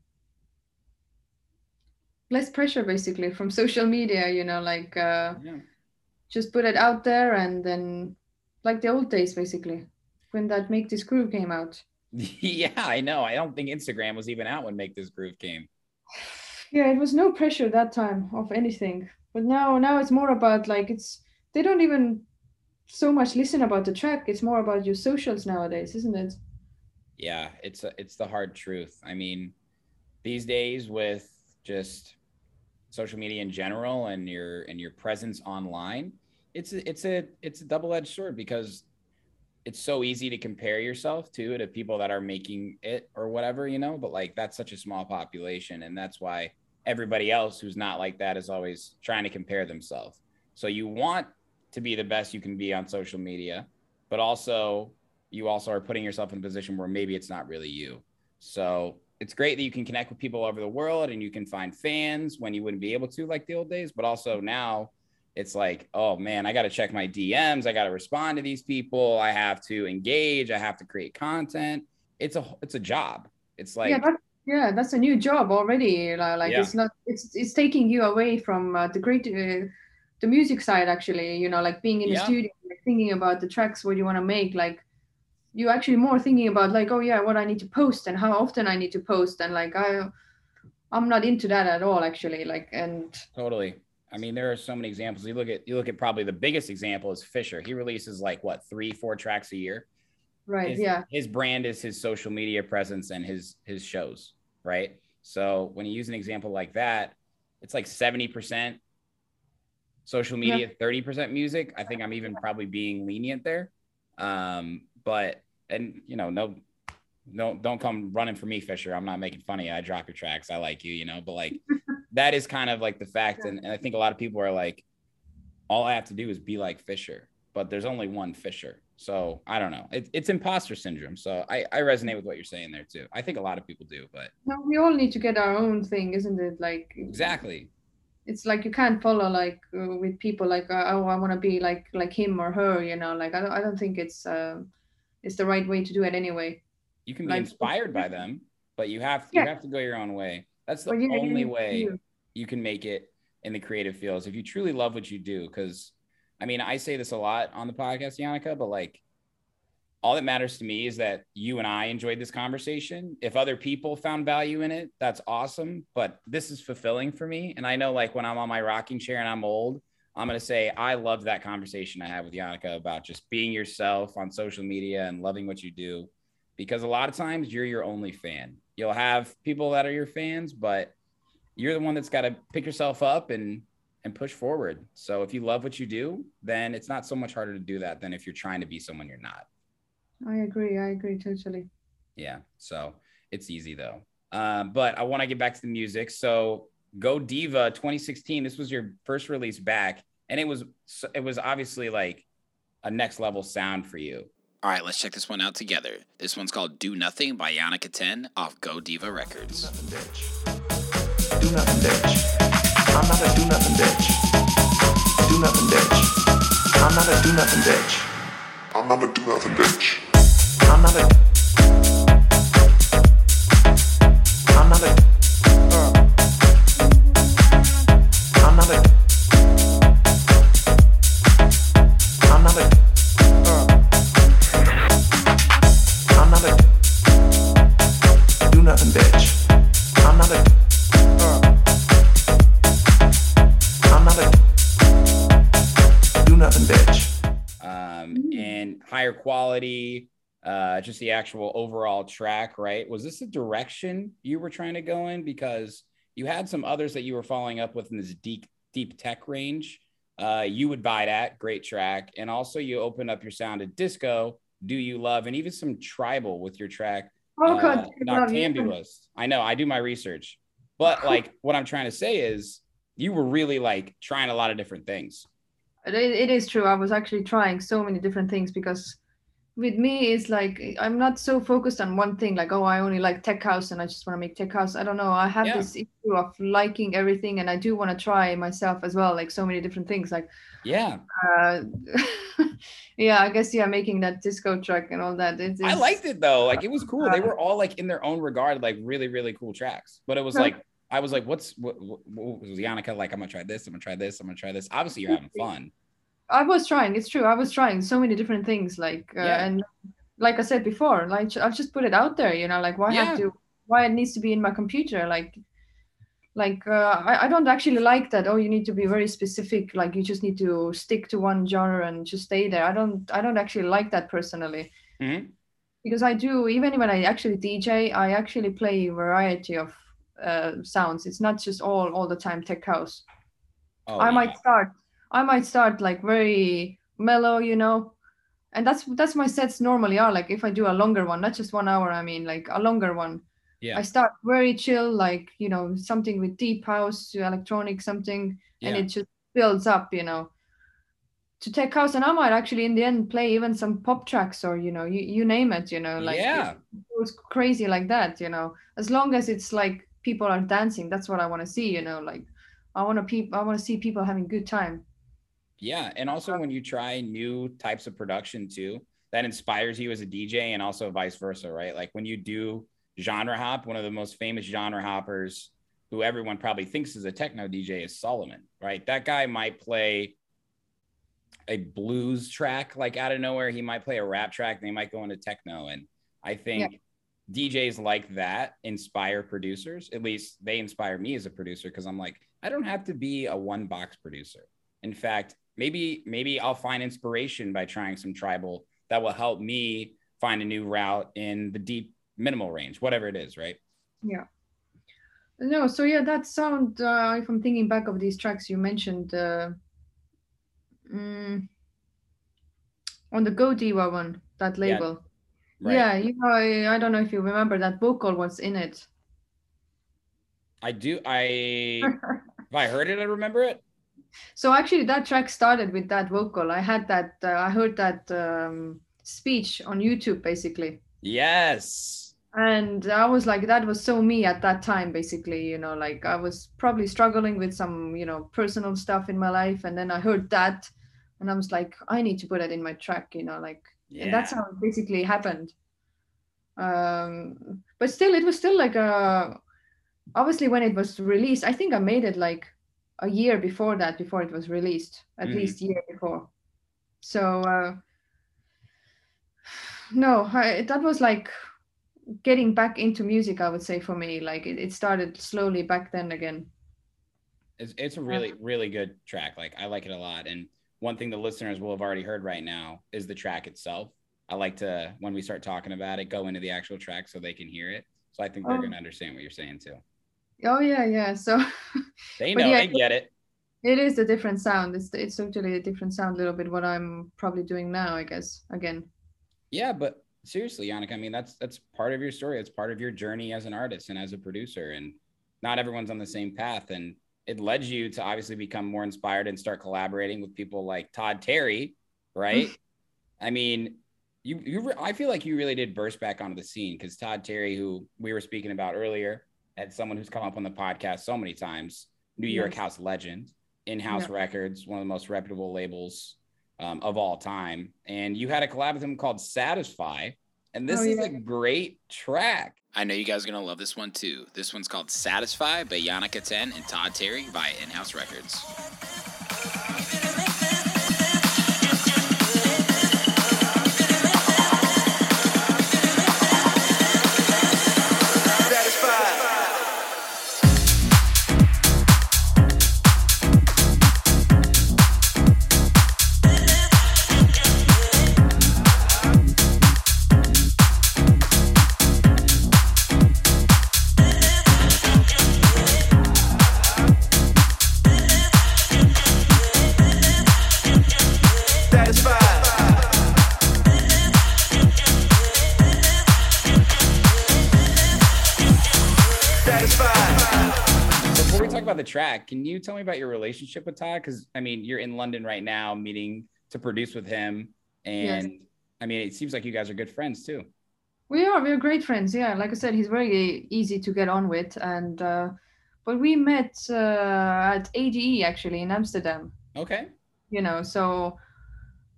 less pressure basically from social media, you know, like uh, Yeah. just put it out there and then like the old days basically when that Make This Groove came out. yeah, I know. I don't think Instagram was even out when Make This Groove came. Yeah, it was no pressure that time of anything. But now now it's more about like it's they don't even so much listen about the track. It's more about your socials nowadays, isn't it? Yeah, it's a, it's the hard truth. I mean, these days with just social media in general and your and your presence online, it's a, it's a it's a double-edged sword because it's so easy to compare yourself to to people that are making it or whatever, you know, but like that's such a small population and that's why everybody else who's not like that is always trying to compare themselves. So you want to be the best you can be on social media, but also you also are putting yourself in a position where maybe it's not really you. So it's great that you can connect with people all over the world and you can find fans when you wouldn't be able to like the old days, but also now it's like, oh man, I got to check my DMs, I got to respond to these people, I have to engage, I have to create content. It's a it's a job. It's like yeah, that, yeah, that's a new job already. Like Yeah. it's not it's it's taking you away from uh, the great uh, the music side actually. You know, like being in the Yeah. studio, like thinking about the tracks what you want to make. Like you actually more thinking about like oh yeah, what I need to post and how often I need to post and like I I'm not into that at all actually. Like and Totally. I mean, there are so many examples. You look at you look at probably the biggest example is Fisher. He releases like what three, four tracks a year. Right his, yeah. his brand is his social media presence and his his shows right? So when you use an example like that it's like 70% social Yeah. media 30% music. I think i'm even probably being lenient there. Um but and you know no no don't come running for me fisher. I'm not making fun of you. I drop your tracks. I like you you know but like that is kind of like the fact. And, and i think a lot of people are like all i have to do is be like fisher but there's only one fisher so i don't know. It, it's imposter syndrome. So I, I resonate with what you're saying there too. I think a lot of people do but no, we all need to get our own thing isn't it? Like exactly. it's like you can't follow like uh, with people like uh, oh I want to be like like him or her you know? Like I don't, I don't think it's um it's the right way to do it anyway. You can be Like- inspired by them but you have Yeah. you have to go your own way. That's the But yeah, only you- way you- you can make it in the creative fields if you truly love what you do because i mean i say this a lot on the podcast Yannicka, but like all that matters to me is that you and i enjoyed this conversation. If other people found value in it that's awesome but this is fulfilling for me. And i know like when i'm on my rocking chair and i'm old i'm going to say i loved that conversation i had with Yannicka about just being yourself on social media and loving what you do because a lot of times you're your only fan. You'll have people that are your fans but you're the one that's got to pick yourself up and and push forward. So if you love what you do, then it's not so much harder to do that than if you're trying to be someone you're not. I agree I agree totally Yeah. So it's easy though. Um, but I want to get back to the music. So Go Deeva 2016. This was your first release back, and it was it was obviously like a next level sound for you. All right, let's check this one out together. This one's called "Do Nothing" by Yannicka 10 off Go Deeva Records. Do nothing, bitch. I'm not a do nothing bitch. Do nothing bitch. I'm not a do nothing bitch. I'm not a do nothing bitch. I'm not a. I'm not a. higher quality, uh, just the actual overall track, right? Was this the direction you were trying to go in? Because you had some others that you were following up with in this deep, deep tech range. Uh, you would buy that great track, and also you opened up your sound to disco, Do You Love, and even some tribal with your track Oh uh, god, I. Noctambulist. I know, I do my research. But like what I'm trying to say is you were really like trying a lot of different things. It, it is true. I was actually trying so many different things because with me it's like I'm not so focused on one thing. Like oh, I only like tech house and I just want to make tech house. I don't know. I have Yeah. this issue of liking everything, and I do want to try myself as well. Like so many different things. Like Yeah. uh, yeah, I guess yeah, making that disco track and all that. It, I liked it though. Like it was cool. They Uh, were all like in their own regard, like really, really cool tracks. But it was like I was like, what's what, what, what was Yannicka like? I'm gonna try this. I'm gonna try this. I'm gonna try this. Obviously, you're having fun. I was trying. It's true. I was trying so many different things. Like uh, Yeah. and like I said before, like I've just put it out there. You know, like why Yeah. have to? Why it needs to be in my computer? Like, like uh, I I don't actually like that. Oh, you need to be very specific. Like you just need to stick to one genre and just stay there. I don't. I don't actually like that personally. Mhm. Because I do. Even when I actually DJ, I actually play a variety of uh, sounds. It's not just all all the time tech house. Oh, I yeah. might start I might start like very mellow, you know. And that's that's my sets normally are like if I do a longer one, not just one hour, I mean like a longer one. Yeah. I start very chill, like, you know, something with deep house, to electronic, something, and it just builds up, you know. To tech house, and I might actually in the end play even some pop tracks or you know, you, you name it, you know, like Yeah. it goes crazy like that, you know. As long as it's like people are dancing, that's what I want to see, you know, like I want to peop I want to see people having good time. Yeah, and also uh, when you try new types of production too, that inspires you as a DJ, and also vice versa, right? Like when you do genre hop, one of the most famous genre hoppers, who everyone probably thinks is a techno DJ, is Solomun, right? That guy might play a blues track like out of nowhere. He might play a rap track, and they might go into techno. And I think DJs like that inspire producers. At least they inspire me as a producer because I'm like, I don't have to be a one box producer. In fact, maybe maybe I'll find inspiration by trying some tribal that will help me find a new route in the deep minimal range, whatever it is, right? Yeah. No, so yeah, that sound. Uh, if I'm thinking back of these tracks you mentioned, uh, mm, on the Go Deeva one, that Yeah, label. Right. Yeah, you know, I, I don't know if you remember that vocal was in it. I do. I if I heard it, I remember it. So actually, that track started with that vocal. I had that. Uh, I heard that um, speech on YouTube, basically. Yes. and i was like that was so me at that time basically you know like i was probably struggling with some you know personal stuff in my life and then i heard that and i was like i need to put it in my track you know like and that's how it basically happened um but still it was still like a obviously when it was released i think i made it like a year before that before it was released at Mhm. least year before so uh no I, that was like getting back into music i would say for me like it, it started slowly back then again It's, it's a really, really good track. Like I like it a lot. And one thing the listeners will have already heard right now is the track itself. I like to, when we start talking about it, go into the actual track so they can hear it. So I think they're Oh. going to understand what you're saying too. oh yeah yeah so They know, yeah, they get it. it is a different sound it's it's totally a different sound a little bit what i'm probably doing now i guess again Yeah, but seriously, Yannick, I mean that's that's part of your story. It's part of your journey as an artist and as a producer. And not everyone's on the same path. And it led you to obviously become more inspired and start collaborating with people like Todd Terry, right? I mean, you you re- I feel like you really did burst back onto the scene because Todd Terry, who we were speaking about earlier, as someone who's come up on the podcast so many times, New York Yes. House legend, In House Yeah. Records, one of the most reputable labels um, of all time. And you had a collab with him called Satisfy. And oh, this Oh, is yeah. a great track. I know you guys are going to love this one too. This one's called Satisfy by Yannicka 10 and Todd Terry via In House Records. Track. Can you tell me about your relationship with Todd? Because I mean, you're in London right now, meeting to produce with him, and I mean, it seems like you guys are good friends too. We are. We're great friends. Yeah, like I said, he's very easy to get on with, and uh, but we met uh, at ADE actually in Amsterdam. Okay. You know, so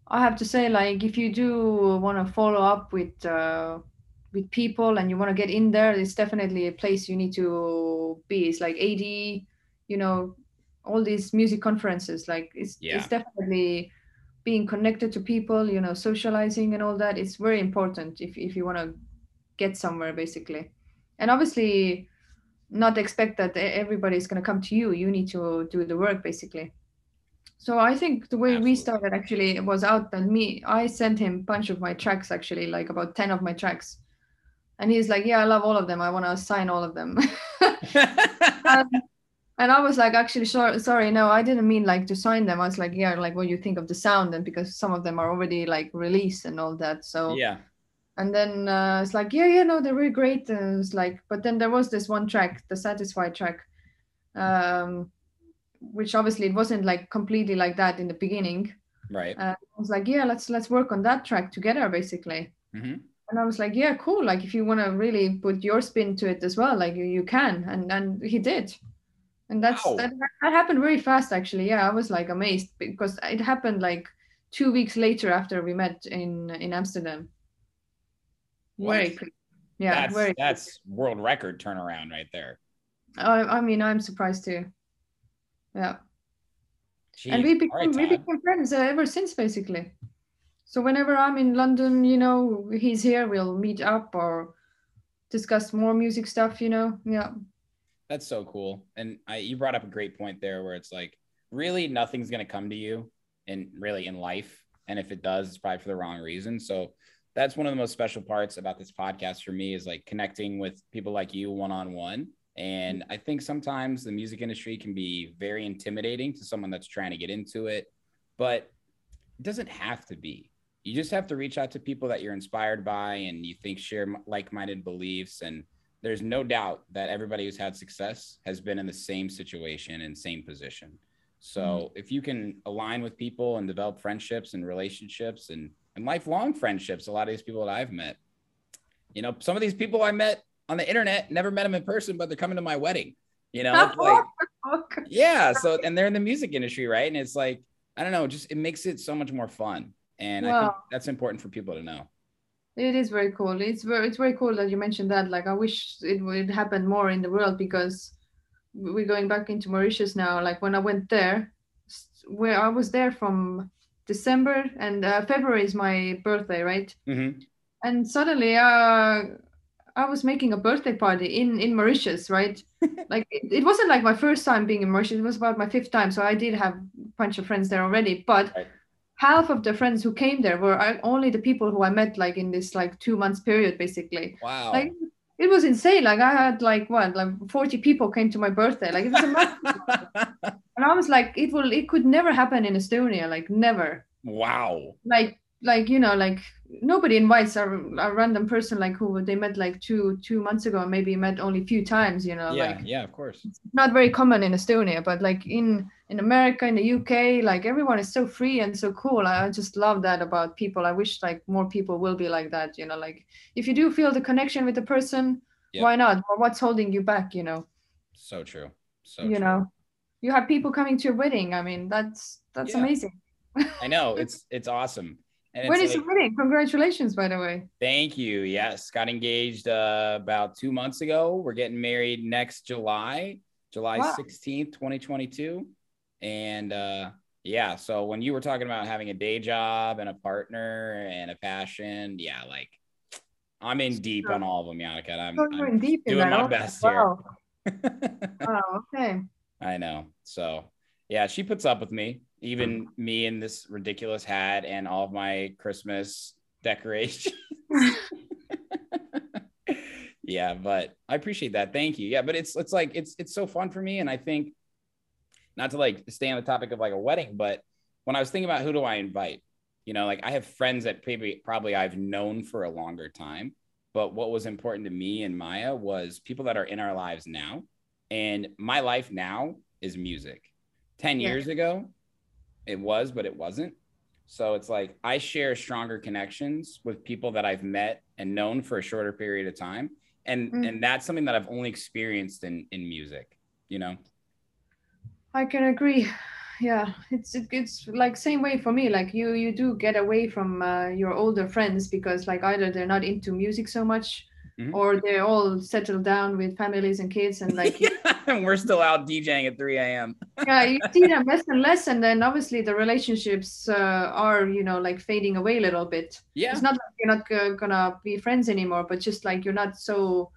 I have to say, like, if you do want to follow up with uh, with people and you want to get in there, it's definitely a place you need to be. It's like ADE, you know, all these music conferences. Like, it's Yeah. it's definitely being connected to people, you know, socializing and all that. It's very important if if you want to get somewhere, basically. And obviously, not expect that everybody's going to come to you. You need to do the work, basically. So I think the way we started actually was out that me. I sent him a bunch of my tracks, actually, like about ten of my tracks, and he's like, "Yeah, I love all of them. I want to sign all of them." and, um, and I was like, "Actually, sorry, sorry, no, I didn't mean like to sign them." I was like, "Yeah, like what you think of the sound?" And because some of them are already like released and all that, so yeah. and then uh, it's like yeah yeah no they're really great and it's like but then there was this one track the satisfied track um which obviously it wasn't like completely like that in the beginning Right. uh, i was like yeah let's let's work on that track together basically hmm and i was like yeah cool like if you want to really put your spin to it as well like you, you can and and he did and that's Wow. that, that happened very fast actually. Yeah i was like amazed because it happened like two weeks later after we met in in amsterdam. Very quick. Yeah that's very quick. that's world record turnaround right there. I, I mean i'm surprised too. Yeah. Jeez. and we became right, we became friends uh, ever since basically. So whenever i'm in london you know he's here we'll meet up or discuss more music stuff you know? Yeah That's so cool. And I, you brought up a great point there where it's like, really nothing's going to come to you and really in life. And if it does, it's probably for the wrong reason. So that's one of the most special parts about this podcast for me is like connecting with people like you one on one. And I think sometimes the music industry can be very intimidating to someone that's trying to get into it, but it doesn't have to be. You just have to reach out to people that you're inspired by and you think share like minded beliefs. And there's no doubt that everybody who's had success has been in the same situation and same position. So mm-hmm. if you can align with people and develop friendships and relationships and, and lifelong friendships, a lot of these people that I've met, you know, some of these people I met on the internet, never met them in person, but they're coming to my wedding. You know, like, yeah. So, and they're in the music industry, right? And it's like, I don't know, just it makes it so much more fun. And I think that's important for people to know. It is very cool. It's very it's very cool that you mentioned that. Like I wish it would happen more in the world because we're going back into Mauritius now. Like when I went there, where I was there from December and uh, February is my birthday, right? hmm And suddenly, uh, I was making a birthday party in in Mauritius, right? like it, it wasn't like my first time being in Mauritius. It was about my fifth time, so I did have a bunch of friends there already. But Right. Half of the friends who came there were only the people who I met like in this like two months period, basically. Wow. Like it was insane. Like I had like what like forty people came to my birthday. Like it was a and I was like, it will it could never happen in Estonia. Like never wow. like like you know like nobody invites a, a random person like who they met like two two months ago and maybe met only a few times you know yeah. like yeah. Of course. not very common in estonia but like in in america in the uk like everyone is so free and so cool i just love that about people i wish like more people will be like that you know like if you do feel the connection with the person Yep. why not or what's holding you back you know So true. So you true. know you have people coming to your wedding i mean that's that's Yeah. amazing I know it's it's awesome. And when like, your wedding congratulations by the way thank you. Yes, got engaged uh, about two months ago. We're getting married next July, July Wow. sixteenth, twenty twenty two, and uh, yeah. So when you were talking about having a day job and a partner and a passion, yeah, like I'm in deep on all of them, Yannicka. I'm, Oh, I'm in deep in doing that. my Okay, best here. Wow, okay. I know. So yeah, she puts up with me, even me in this ridiculous hat and all of my Christmas decorations. yeah, but I appreciate that. Thank you. Yeah, but it's it's like it's it's so fun for me. And I think not to like stay on the topic of like a wedding, but when I was thinking about who do I invite, you know, like I have friends that probably probably I've known for a longer time. But what was important to me and Maya was people that are in our lives now. And my life now is music. 10 Yeah. years ago, it was, but it wasn't. So it's like I share stronger connections with people that I've met and known for a shorter period of time. And Mm. and that's something that I've only experienced in in music, you know. I can agree. Yeah, it's it, it's like same way for me. Like you you do get away from uh, your older friends because like either they're not into music so much, Mhm. or they're all settled down with families and kids, and like you, and we're still out DJing at 3 a.m. yeah, you see them less and less, and then obviously the relationships uh, are you know like fading away a little bit. Yeah. It's not like you're not go- gonna be friends anymore, but just like you're not so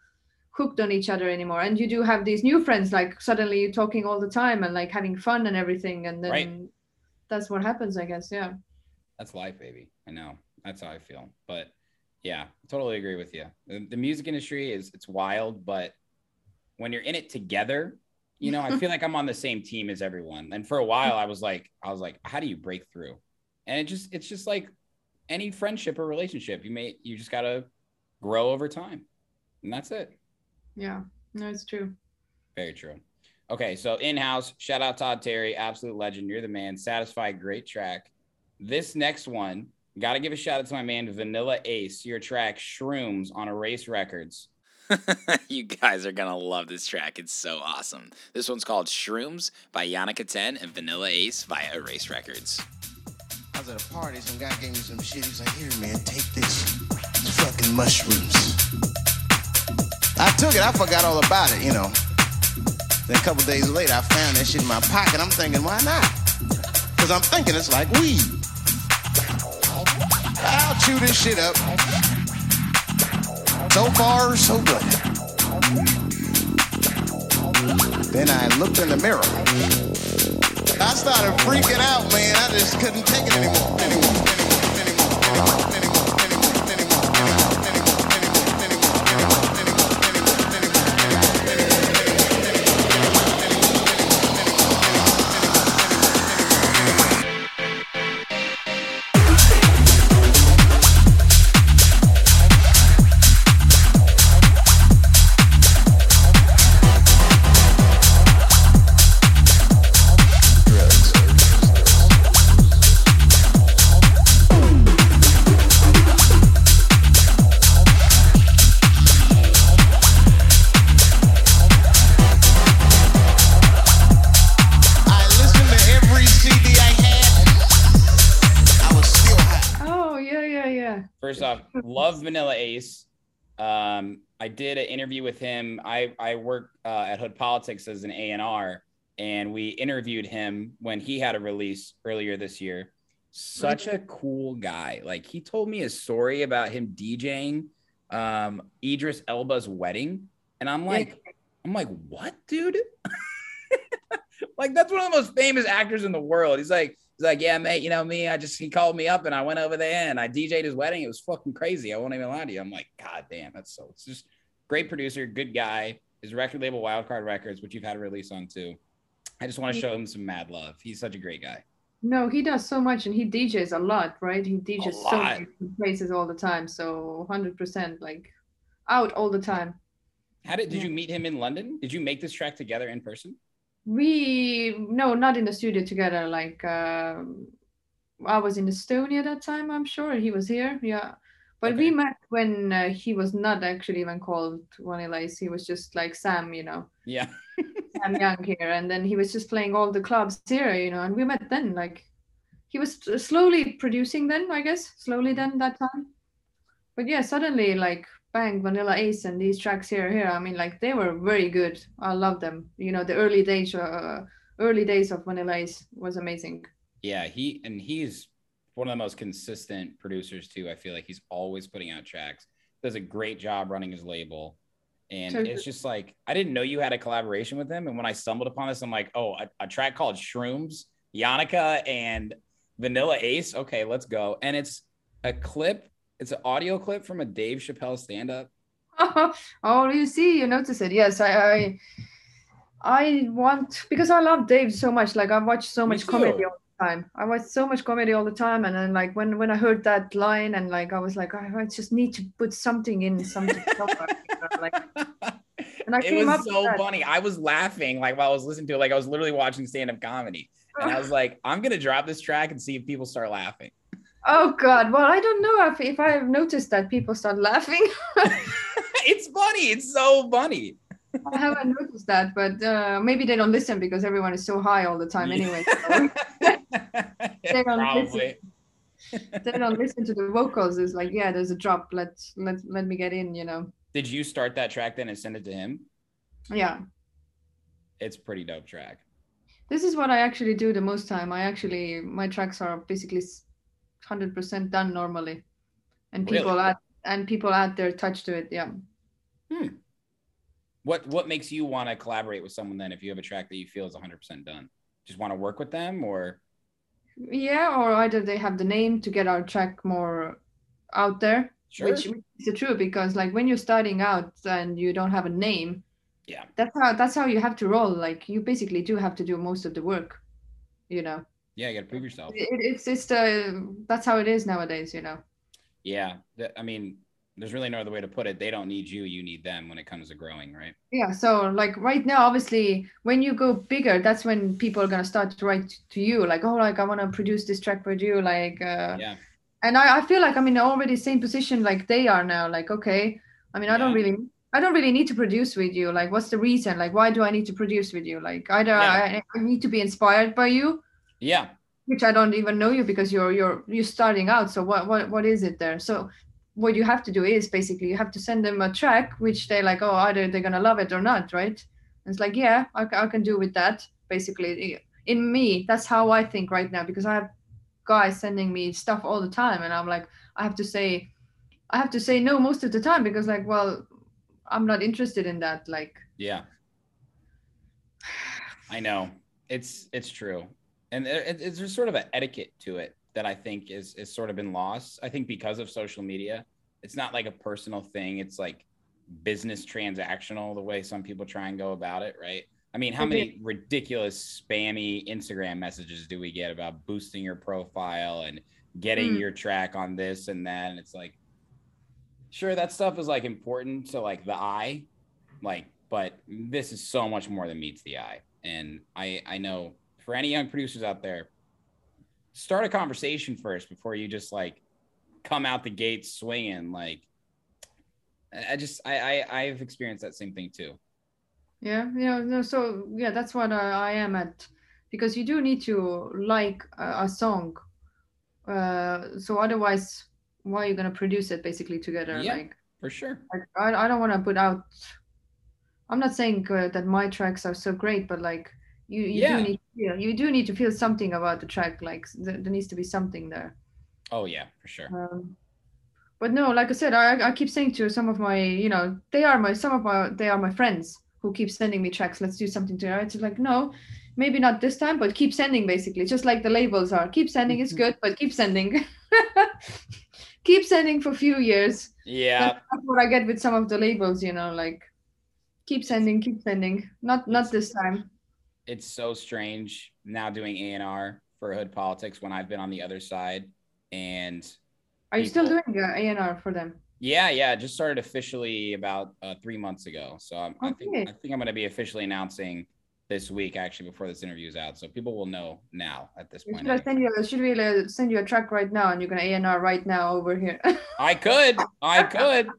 hooked on each other anymore. And you do have these new friends, like suddenly you're talking all the time and like having fun and everything, and then Right. that's what happens, I guess. Yeah. That's life, baby. I know. That's how I feel. But yeah, totally agree with you. The, the music industry is it's wild, but when you're in it together, you know, I feel like I'm on the same team as everyone. And for a while, I was like, I was like, how do you break through? And it just, it's just like any friendship or relationship. You may, you just gotta grow over time, and that's it. Yeah. No, it's true. Very true. Okay, so in house, shout out Todd Terry, absolute legend. You're the man. Satisfied, great track. This next one, got to give a shout out to my man Vanilla Ace. Your track Shrooms on Erase Records. you guys are gonna love this track. It's so awesome. This one's called Shrooms by Yannicka 10 and Vanilla Ace via Erase Records. I was at a party, some guy gave me some shit. He's like, here, man, take this. It's fucking mushrooms. I took it, I forgot all about it, you know. Then a couple days later, I found that shit in my pocket. I'm thinking, why not? Because I'm thinking it's like weed. I'll chew this shit up. So far, so good. Then I looked in the mirror. I started freaking out, man. I just couldn't take it anymore. Anymore. First off, love Vanilla Ace. Um, I did an interview with him. I I work uh, at Hood Politics as an A and R, and we interviewed him when he had a release earlier this year. Such a cool guy. Like he told me a story about him DJing um, Idris Elba's wedding, and I'm like, I'm like, what, dude? like that's one of the most famous actors in the world. He's like, he's like, yeah, mate, you know me. I just he called me up and I went over there and I DJ'd his wedding. It was fucking crazy. I won't even lie to you. I'm like, god damn, that's so. It's just great producer, good guy. His record label, Wildcard Records, which you've had a release on too. I just want to show him some mad love. He's such a great guy. No, he does so much and he DJs a lot, right? He DJs so many places all the time. So 100% like out all the time. How did did Yeah. you meet him in London? Did you make this track together in person? We, no, not in the studio together. Like, um, I was in Estonia that time, I'm sure. He was here. Yeah. But we met when uh, he was not actually even called Ice. He was just like Sam, you know. Yeah. Sam Young here, and then he was just playing all the clubs here, you know, and we met then. Like, he was slowly producing then, I guess, slowly then that time. But yeah, suddenly like bang, Vanilla Ace and these tracks here, here. I mean, like they were very good. I love them. You know, the early days, uh, early days of Vanilla Ace was amazing. Yeah, he and he's one of the most consistent producers too. I feel like he's always putting out tracks. Does a great job running his label. And So- it's just like I didn't know you had a collaboration with him. And when I stumbled upon this, I'm like, oh, a, a track called Shrooms, Yannicka and Vanilla Ace. Okay, let's go. And it's a clip, it's an audio clip from a Dave Chappelle stand-up. oh, you see, you notice it. Yes, I, I, I want because I love Dave so much. Like I watch so Me much comedy all the time. I watch so much comedy all the time, and then like when when I heard that line, and like I was like, I, I just need to put something in something. somewhere, you know, like And I it came was up so funny. I was laughing like while I was listening to it, like I was literally watching stand-up comedy. And I was like, I'm gonna drop this track and see if people start laughing. Oh God! Well, I don't know if if I've noticed that people start laughing. it's funny. It's so funny. I haven't noticed that, but uh, maybe they don't listen because everyone is so high all the time anyway. so They don't Probably. they don't listen to the vocals. It's like, yeah, there's a drop. Let let let me get in. You know. Did you start that track then and send it to him? Yeah. It's a pretty dope track. This is what I actually do the most time. I actually my tracks are basically hundred percent done normally, and people Really? add and people add their touch to it. Yeah. hmm. What what makes you want to collaborate with someone then if you have a track that you feel is 100% done? Just want to work with them or Yeah, or either they have the name to get our track more out there, Sure. which which is true because like when you're starting out and you don't have a name, Yeah. that's how that's how you have to roll. Like you basically do have to do most of the work, you know. Yeah, you got to prove yourself. It, it's it's uh, that's how it is nowadays, you know. Yeah. th- I mean, there's really no other way to put it. They don't need you, you need them when it comes to growing, right? Yeah, so like right now, obviously, when you go bigger, that's when people are gonna start to write to you, like, oh, like I want to produce this track for you, like, uh, Yeah. and I, I feel like I'm in already same position like they are now. Like, okay, I mean, I don't really, I don't really need to produce with you. Like, what's the reason? Like, why do I need to produce with you? Like, either Yeah. I, I need to be inspired by you, Yeah. which I don't even know you because you're you're you're starting out. So what what what is it there? So what you have to do is basically you have to send them a track which they're like, oh, either they're gonna love it or not, right? And it's like, yeah, I, I can do with that. Basically, in me, that's how I think right now because I have guys sending me stuff all the time, and I'm like, I have to say, I have to say no most of the time because like, well, I'm not interested in that. Like, Yeah. I know. It's it's true. And it- sort of an etiquette to it that I think is is sort of been lost. I think because of social media, it's not like a personal thing. It's like business transactional the way some people try and go about it, right? I mean, how many ridiculous spammy Instagram messages do we get about boosting your profile and getting Mm. your track on this and that? And it's like, sure, that stuff is like important to like the eye, like, but this is so much more than meets the eye. And I I know for any young producers out there, start a conversation first before you just like come out the gate swinging. Like, I just I, I I've experienced that same thing too. Yeah, yeah, no, so yeah, that's what I, I am at because you do need to like a, a song. Uh, so otherwise, why are you gonna produce it basically together? Yeah. Like, For sure. like I, I don't want to put out. I'm not saying uh, that my tracks are so great, but like you, you Yeah. do need to feel, you do need to feel something about the track. Like there, there needs to be something there. Oh yeah, for sure. Um, but no, like I said, I, I keep saying to some of my, you know, they are my some of my they are my friends who keep sending me tracks. Let's do something together. It's like no, maybe not this time, but keep sending. Basically, just like the labels are, keep sending. It's good, but keep sending. keep sending for a few years. Yeah. That's what I get with some of the labels. You know, like keep sending, keep sending. Not not this time. It's so strange now doing A and R for Hood Politics when I've been on the other side. And Are you still doing uh, A and R for them? Yeah, yeah, just started officially about uh, three months ago. So I'm, I think I think I'm going to be officially announcing this week, actually, before this interview is out. So people will know now at this point. Should I send you? Should we uh, send you a track right now, and you're gonna A and R right now over here? I could, I could.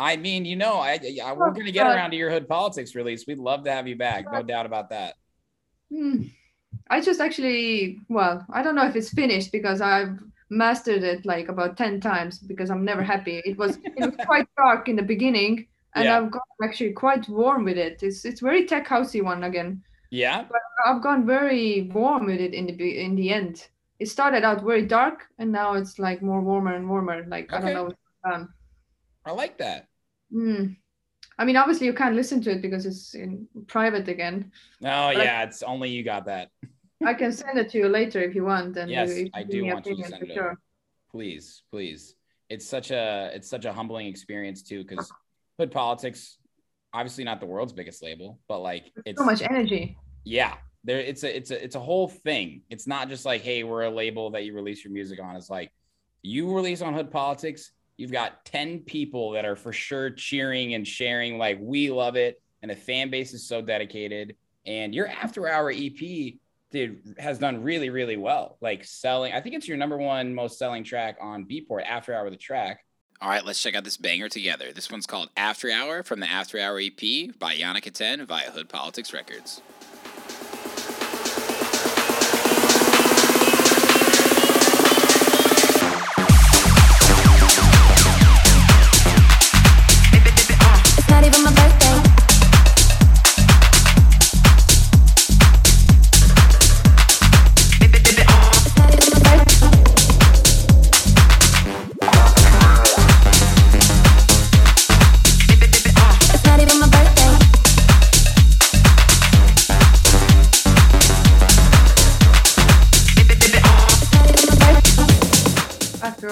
I mean, you know, I, I we're going to get around to your Hood Politics release. We'd love to have you back, no doubt about that. Hmm. I just actually, well, I don't know if it's finished because I've mastered it like about 10 times because I'm never happy. It was it was quite dark in the beginning and Yeah. I've got actually quite warm with it. It's it's very tech housey one again. Yeah, But I've gone very warm with it in the in the end. It started out very dark and now it's like more warmer and warmer. Like I don't know what's going on. I like that. Hmm. I mean, obviously you can't listen to it because it's in private again. Oh But I- yeah, it's only you got that. I can send it to you later if you want. And Yes, you, I do want you to send it sure. Please, please. It's such a it's such a humbling experience too, because Hood Politics, obviously not the world's biggest label, but like it's so much energy. yeah there it's a it's a it's a whole thing it's not just like hey we're a label that you release your music on it's like you release on hood politics You've got 10 people that are for sure cheering and sharing, like, we love it. And the fan base is so dedicated. And your after hour EP has done really, really well. Like selling, I think it's your number one most selling track on Beatport after hour the track. All right, let's check out this banger together. This one's called After Hour from the After Hour EP by Yannicka 10 via Hood Politics Records. Even my birthday.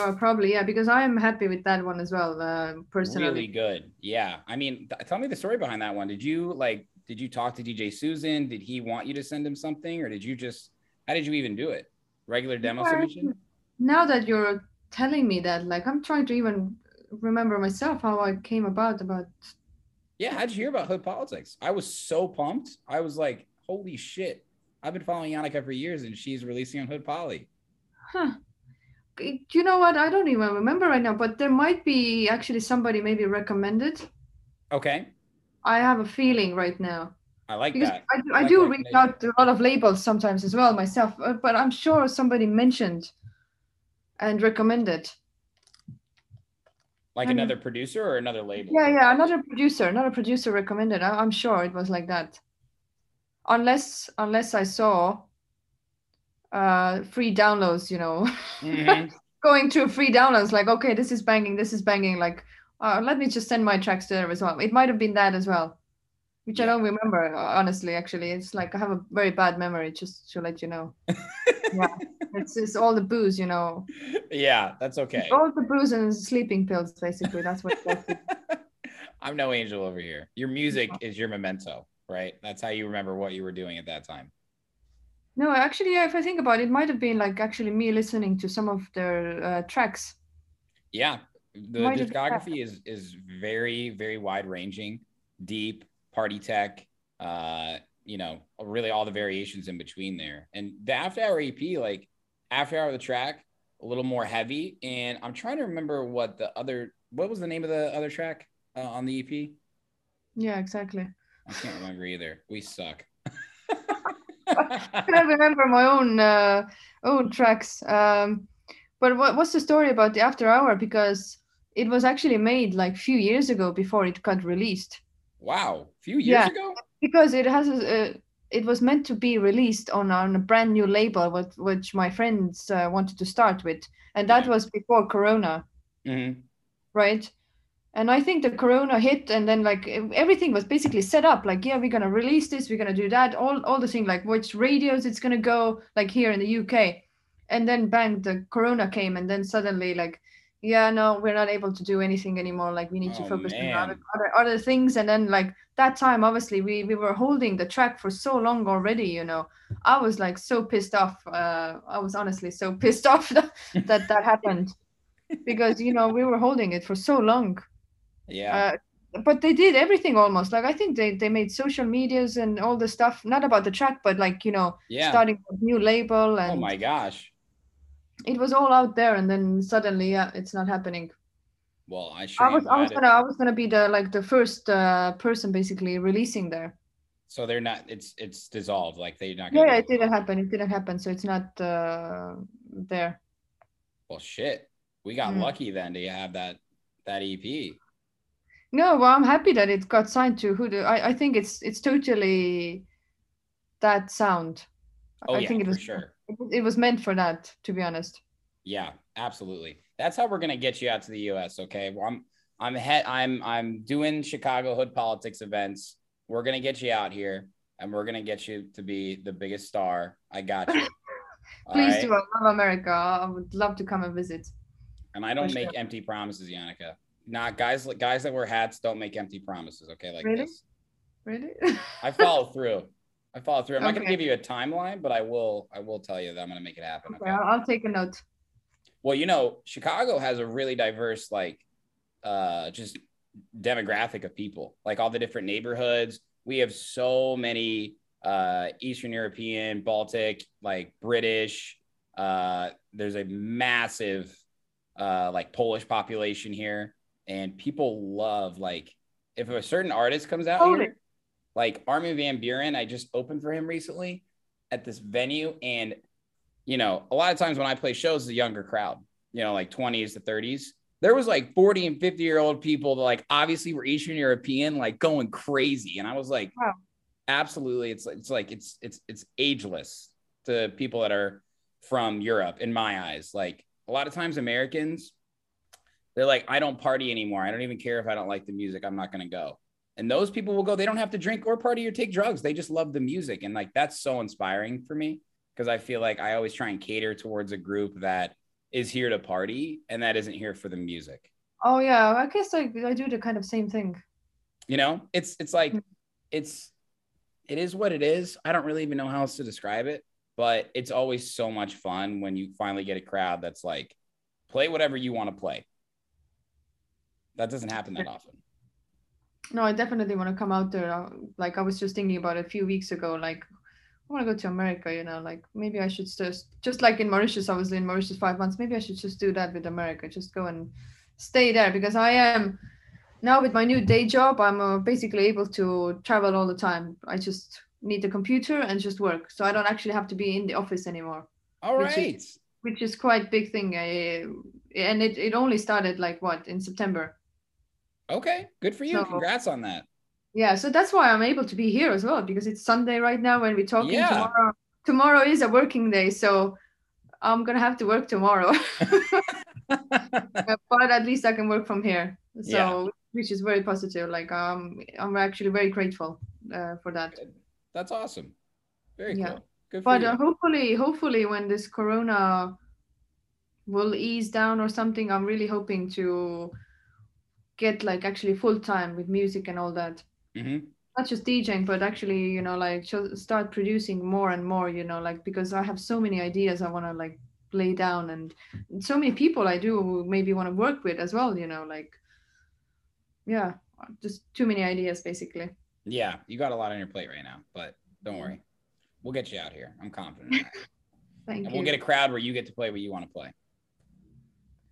After probably yeah, because I'm happy with that one as well, uh, personally. Really good. Yeah. I mean, th- tell me the story behind that one. Did you like, did you talk to DJ Susan? Did he want you to send him something or did you just, how did you even do it? Regular demo Well, submission? Now that you're telling me that, like, I'm trying to even remember myself how I came about about. Yeah. How'd you hear about Hood Politics? I was so pumped. I was like, holy shit. I've been following Yannicka for years and she's releasing on Hood Poly. Huh. Do you know what? I don't even remember right now, but there might be actually somebody maybe recommended. Okay. I have a feeling right now. I like because that. I, do- I like do reach out to a lot of labels sometimes as well myself, uh, but I'm sure somebody mentioned and recommended. Like I mean- another producer or another label? Yeah, yeah, another producer, another producer recommended. I, I'm sure it was like that. Unless, unless I saw uh free downloads, you know, Mhm. going through free downloads, like, okay, this is banging, this is banging, like, uh, let me just send my tracks there as well. It might have been that as well, which I don't remember, honestly, actually. It's like I have a very bad memory, just to let you know. yeah, it's, it's all the booze, you know. yeah, that's okay. All the booze and sleeping pills, basically. That's what. I'm no angel over here. Your music is your memento, right? That's how you remember what you were doing at that time. No, actually, yeah, if I think about it, it might have been like actually me listening to some of their uh, tracks. Yeah, the Might have been that. discography is is very very wide ranging, deep, party tech. Uh, you know, really all the variations in between there. And the After Hour EP, like After Hour the track, a little more heavy. And I'm trying to remember what the other what was the name of the other track uh, on the EP. Yeah, exactly. I can't remember either. We suck. I cannot remember my own uh, own tracks. Um, but what, what's the story about the After Hour? Because it was actually made like few years ago before it got released. Wow, a few years Yeah. ago. Because it has a, it was meant to be released on on a brand new label, which my friends uh, wanted to start with, and that was before Corona. Mhm. right? And I think the Corona hit, and then like everything was basically set up. Like, yeah, we're gonna release this, we're gonna do that, all all the thing, like which radios it's gonna go, like here in the UK, and then bang, the Corona came, and then suddenly like, yeah, no, we're not able to do anything anymore. Like, we need to Oh, focus on other, other other things. And then like that time, obviously, we we were holding the track for so long already. You know, I was like so pissed off. Uh, I was honestly so pissed off that that, that happened because you know we were holding it for so long Yeah. uh, but they did everything almost like i think they they made social medias and all the stuff not about the track but like you know Yeah. starting a new label and oh my gosh. it was all out there and then suddenly yeah it's not happening Well, I sure i was i was gonna i was gonna be the like the first uh person basically releasing there So they're not. It's it's dissolved. Like they're not. yeah, it didn't happen it didn't happen so it's not uh there Well, shit. We got Mm. lucky then to have that that EP. No, well, I'm happy that it got signed to Hoodoo. I, I think it's it's totally that sound. Oh I yeah, think it for was sure. it, was- meant for that, to be honest. Yeah, absolutely. That's how we're gonna get you out to the U.S. Okay. Well, I'm I'm head. I'm I'm doing Chicago hood politics events. We're gonna get you out here, and we're gonna get you to be the biggest star. I got you. Please right? do. I love America. I would love to come and visit. And I don't For make sure. empty promises, Yannicka. Not guys like guys that wear hats don't make empty promises. Okay, like Really? this. Really? I follow through. I follow through. I'm not gonna give you a timeline, but I will. I will tell you that I'm gonna make it happen. okay, I'll, I'll take a note. Well, you know, Chicago has a really diverse, like, uh, just demographic of people, like all the different neighborhoods. We have so many uh, Eastern European, Baltic, like British. Uh, there's a massive, uh, like Polish population here, and people love like if a certain artist comes out Totally. here, like Armin van Buuren. I just opened for him recently at this venue, and you know, a lot of times when I play shows, the younger crowd, you know, like 20s to 30s. There was like 40 and 50 year old people that like obviously were Eastern European, like going crazy. And I was like, Wow. absolutely. It's it's like it's it's it's ageless to people that are from Europe in my eyes. Like a lot of times Americans, they're like, I don't party anymore. I don't even care if I don't like the music. I'm not gonna go. And those people will go, they don't have to drink or party or take drugs. They just love the music. And like that's so inspiring for me because I feel like I always try and cater towards a group that is here to party and that isn't here for the music. Oh yeah, I guess I, I do the kind of same thing. You know, it's it's like mm-hmm. it's it is what it is. I don't really even know how else to describe it, but it's always so much fun when you finally get a crowd that's like, play whatever you want to play. That doesn't happen that often. No, I definitely want to come out there. Uh, Like I was just thinking about a few weeks ago. Like I want to go to America. You know, like maybe I should just just like in Mauritius. I was in Mauritius five months. Maybe I should just do that with America. Just go and stay there because I am now with my new day job. I'm uh, basically able to travel all the time. I just need the computer and just work, so I don't actually have to be in the office anymore. All which is- which is quite big thing. I, and it, it only started like what in September. Okay. Good for you. So- Congrats on that. Yeah, so that's why I'm able to be here as well because it's Sunday right now when we're talking. Yeah. Tomorrow, tomorrow is a working day, so I'm gonna have to work tomorrow. but at least I can work from here. So, Yeah. which is very positive. Like, um, I'm actually very grateful uh, for that. That's awesome. Very Yeah. cool. Good for But you. uh, hopefully, hopefully, when this Corona will ease down or something, I'm really hoping to get like actually full time with music and all that. hmm not just DJing, but actually, you know, like start producing more and more, you know, like because I have so many ideas I want to like lay down and so many people I do maybe want to work with as well, you know, like, yeah, just too many ideas basically. Yeah, you got a lot on your plate right now, but don't worry. We'll get you out here. I'm confident. in that. Thank and you. we'll get a crowd where you get to play what you want to play.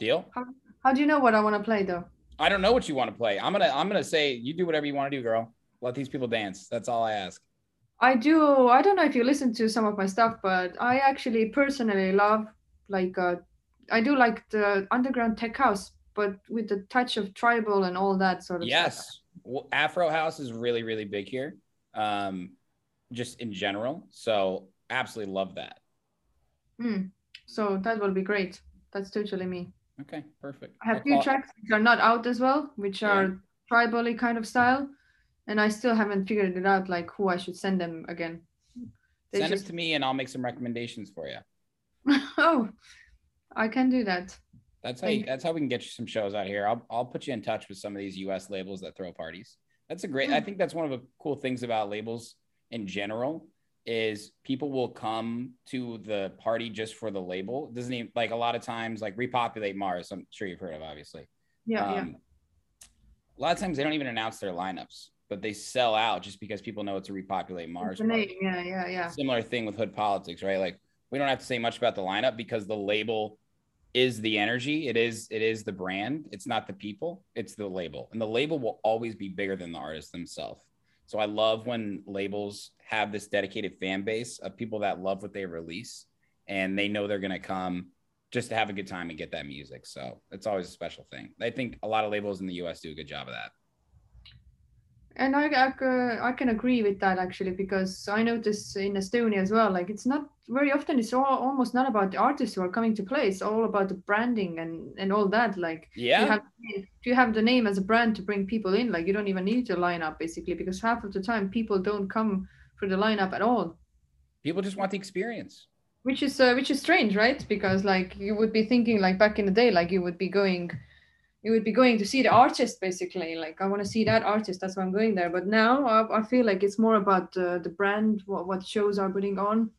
Deal? how, how do you know what I want to play though? I don't know what you want to play. I'm gonna I'm gonna say you do whatever you want to do, girl. Let these people dance. That's all I ask. I do. I don't know if you listen to some of my stuff, but I actually personally love like uh, I do like the underground tech house, but with the touch of tribal and all that sort of stuff. Yes. Well, Afro House is really, really big here. Um, just in general. So absolutely love that. Hmm. So that will be great. That's totally me. Okay, perfect. I have I'll few call- tracks which are not out as well, which are tribally kind of style, and I still haven't figured it out like who I should send them again. They Send just it to me and I'll make some recommendations for you. oh, I can do that. That's how you, that's how we can get you some shows out here. I'll I'll put you in touch with some of these US labels that throw parties. That's a great I Mm. think that's one of the cool things about labels in general is people will come to the party just for the label. It doesn't even like a lot of times like repopulate Mars, I'm sure you've heard of obviously. Yeah, yeah. Um, A lot of times they don't even announce their lineups, but they sell out just because people know it's a repopulate Mars. The name, yeah, yeah, yeah. Similar thing with Hood Politics, right? Like we don't have to say much about the lineup because the label is the energy. It is it is the brand. It's not the people. It's the label, and the label will always be bigger than the artist themselves. So I love when labels have this dedicated fan base of people that love what they release, and they know they're gonna come just to have a good time and get that music. So it's always a special thing. I think a lot of labels in the U.S. do a good job of that. And I I can agree with that actually because I notice in Estonia as well, like it's not very often, it's all, almost not about the artists who are coming to play. It's all about the branding and, and all that. Like, Yeah. you have, you have the name as a brand to bring people in, like you don't even need to line up basically because half of the time people don't come for the lineup at all. People just want the experience. which is uh, which is strange right because like you would be thinking like back in the day like you would be going you would be going to see the artist basically like i want to see that artist that's why i'm going there but now i, I feel like it's more about uh, the brand what, what shows are putting on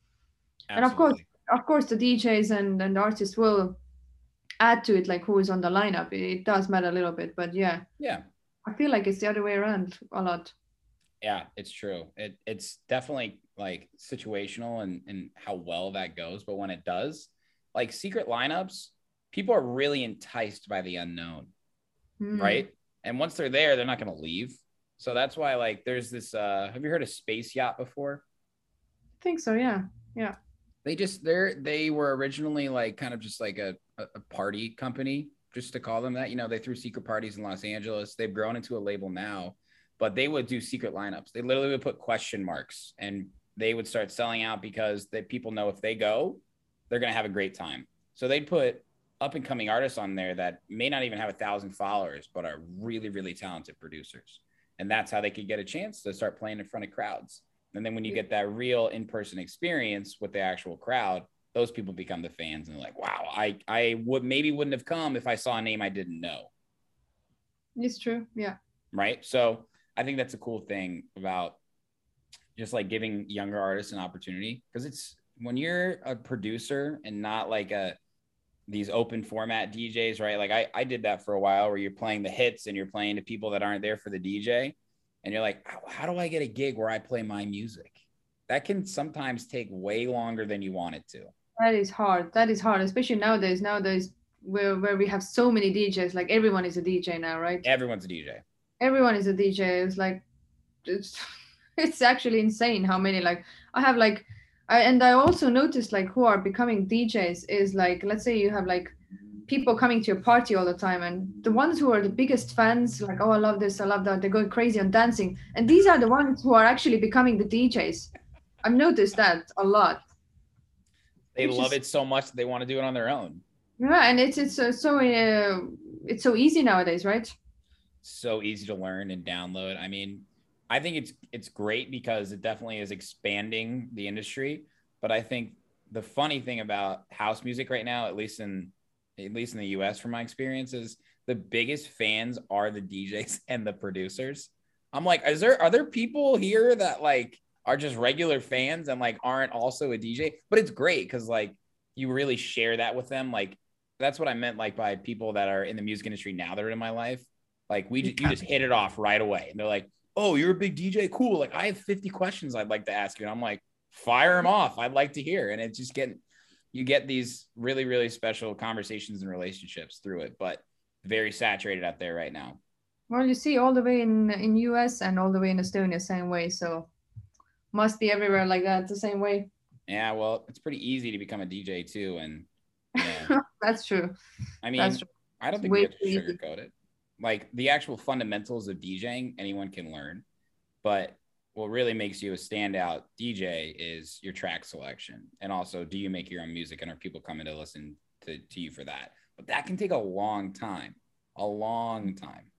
and of course of course the djs and and the artists will add to it like who is on the lineup. It, it does matter a little bit, but yeah, Yeah. I feel like it's the other way around a lot. Yeah, it's true. It it's definitely like situational and and how well that goes. But when it does, like secret lineups, people are really enticed by the unknown, Hmm. right? And once they're there, they're not going to leave. So that's why like there's this. uh Have you heard of Space Yacht before? I think so. Yeah. Yeah. They just they're they were originally like kind of just like a a a party company, just to call them that. You know, they threw secret parties in Los Angeles. They've grown into a label now, but they would do secret lineups. They literally would put question marks and they would start selling out because the people know if they go, they're gonna have a great time. So they'd put up and coming artists on there that may not even have a thousand followers, but are really, really talented producers. And that's how they could get a chance to start playing in front of crowds. And then when you get that real in-person experience with the actual crowd, those people become the fans and like, wow, I I would maybe wouldn't have come if I saw a name I didn't know. It's true. Yeah. Right. So I think that's a cool thing about just like giving younger artists an opportunity because it's when you're a producer and not like a these open format DJs, right? Like I, I did that for a while where you're playing the hits and you're playing to people that aren't there for the DJ. And you're like, how, do I get a gig where I play my music? That can sometimes take way longer than you want it to. That is hard. That is hard, especially nowadays. Nowadays, where where we have so many DJs, like everyone is a DJ now, right? Everyone's a DJ. Everyone is a DJ. It's like, it's it's actually insane how many. Like I have like, I and I also noticed like who are becoming DJs is like, let's say you have like people coming to your party all the time, and the ones who are the biggest fans, like, oh, I love this, I love that, they're going crazy on dancing, and these are the ones who are actually becoming the DJs. I've noticed that a lot. They love is- it so much they want to do it on their own. Yeah, and it's it's uh, so uh, it's so easy nowadays, right? so easy to learn and download. I mean, I think it's it's great because it definitely is expanding the industry. But I think the funny thing about house music right now, at least in at least in the US from my experience, is the biggest fans are the DJs and the producers. I'm like, is there are there people here that like are just regular fans and like aren't also a DJ? But it's great because like you really share that with them. Like that's what I meant like by people that are in the music industry now that are in my life. Like we you just hit it off right away. And they're like, "Oh, you're a big DJ. Cool. Like I have 50 questions I'd like to ask you." And I'm like, "Fire them off. I'd like to hear." And it's just getting you get these really really special conversations and relationships through it, but very saturated out there right now. Well, you see, all the way in in US and all the way in Estonia, same way. So must be everywhere like that, the same way. Yeah, well, it's pretty easy to become a DJ too and yeah. That's true. I mean. I don't think we have to sugarcoat it. Like the actual fundamentals of DJing, anyone can learn. But what really makes you a standout DJ is your track selection. And also, do you make your own music and are people coming to listen to, to you for that? But that can take a long time, a long time.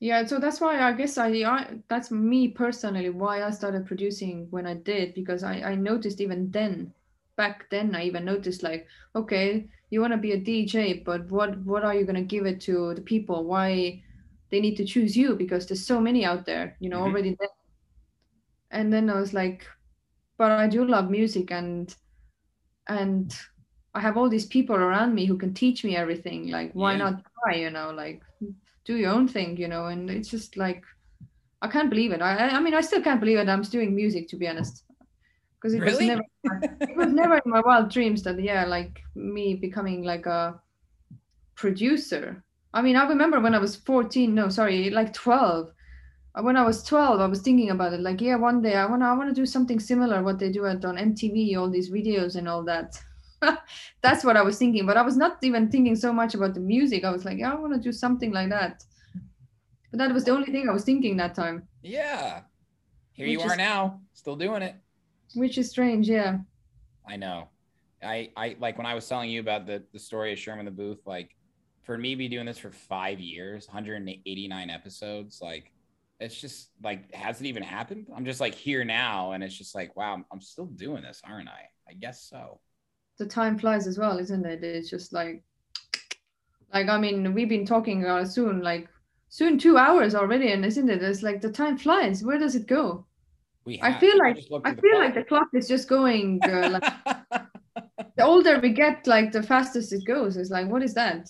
Yeah, so that's why I guess I, I that's me personally why I started producing when I did because I I noticed even then back then I even noticed like okay you want to be a DJ but what what are you going to give it to the people why they need to choose you because there's so many out there you know Mhm. already there. and then I was like but I do love music and and I have all these people around me who can teach me everything like why Yeah. not try you know like do your own thing, you know, and it's just like I can't believe it. I I I mean I still can't believe it. I'm doing music to be honest. Because it Really? was never it was never in my wild dreams that yeah, like me becoming like a producer. I mean, I remember when I was 14, no, sorry, like 12. Uh, When I was 12, I was thinking about it. Like, yeah, one day I wanna I wanna do something similar what they do at on MTV, all these videos and all that. That's what I was thinking, but I was not even thinking so much about the music. I was like, yeah, I want to do something like that. But that was the only thing I was thinking that time, Yeah. Here you are is- now, still doing it. Which is strange. Yeah. I know. I I like when I was telling you about the the story of Sherman the Booth. Like, for me, be doing this for five years, 189 episodes. Like, it's just like has it even happened? I'm just like here now, and it's just like wow, I'm, I'm still doing this, aren't I? I guess so. The time flies as well, isn't it? It's just like, like I mean, we've been talking uh, soon, like soon two hours already, and isn't it? It's like the time flies. Where does it go? We I feel like I the feel clock. like the clock is just going uh, like the older we get, like the fastest it goes. It's like, what is that?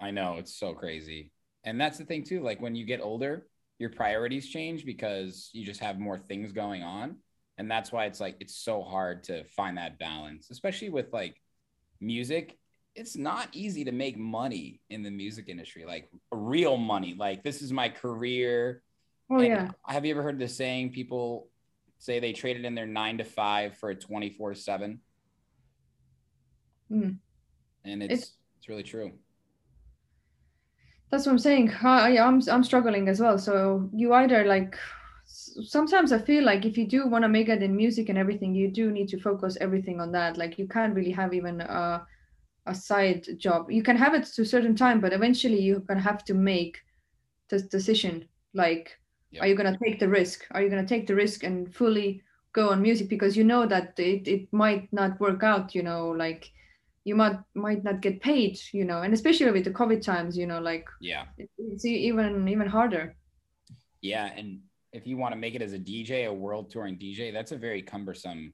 I know it's so crazy. And that's the thing too. Like when you get older, your priorities change because you just have more things going on. And that's why it's like it's so hard to find that balance, especially with like music. It's not easy to make money in the music industry, like real money. Like this is my career. Oh And yeah. Have you ever heard the saying people say they traded in their nine to five for a 24 seven? Mm. And it's, It's- it's really true. That's what I'm saying. I, I'm I'm struggling as well. So you either like sometimes I feel like if you do want to make it in music and everything, you do need to focus everything on that. Like you can't really have even a a side job. You can have it to a certain time, but eventually you're gonna have to make this decision. Like, are you gonna take the risk? Are you gonna take the risk and fully go on music because you know that it, it might not work out, you know, like you might might not get paid, you know, and especially with the COVID times, you know, like Yeah. it- it's even even harder. Yeah, and if you want to make it as a DJ, a world touring DJ, that's a very cumbersome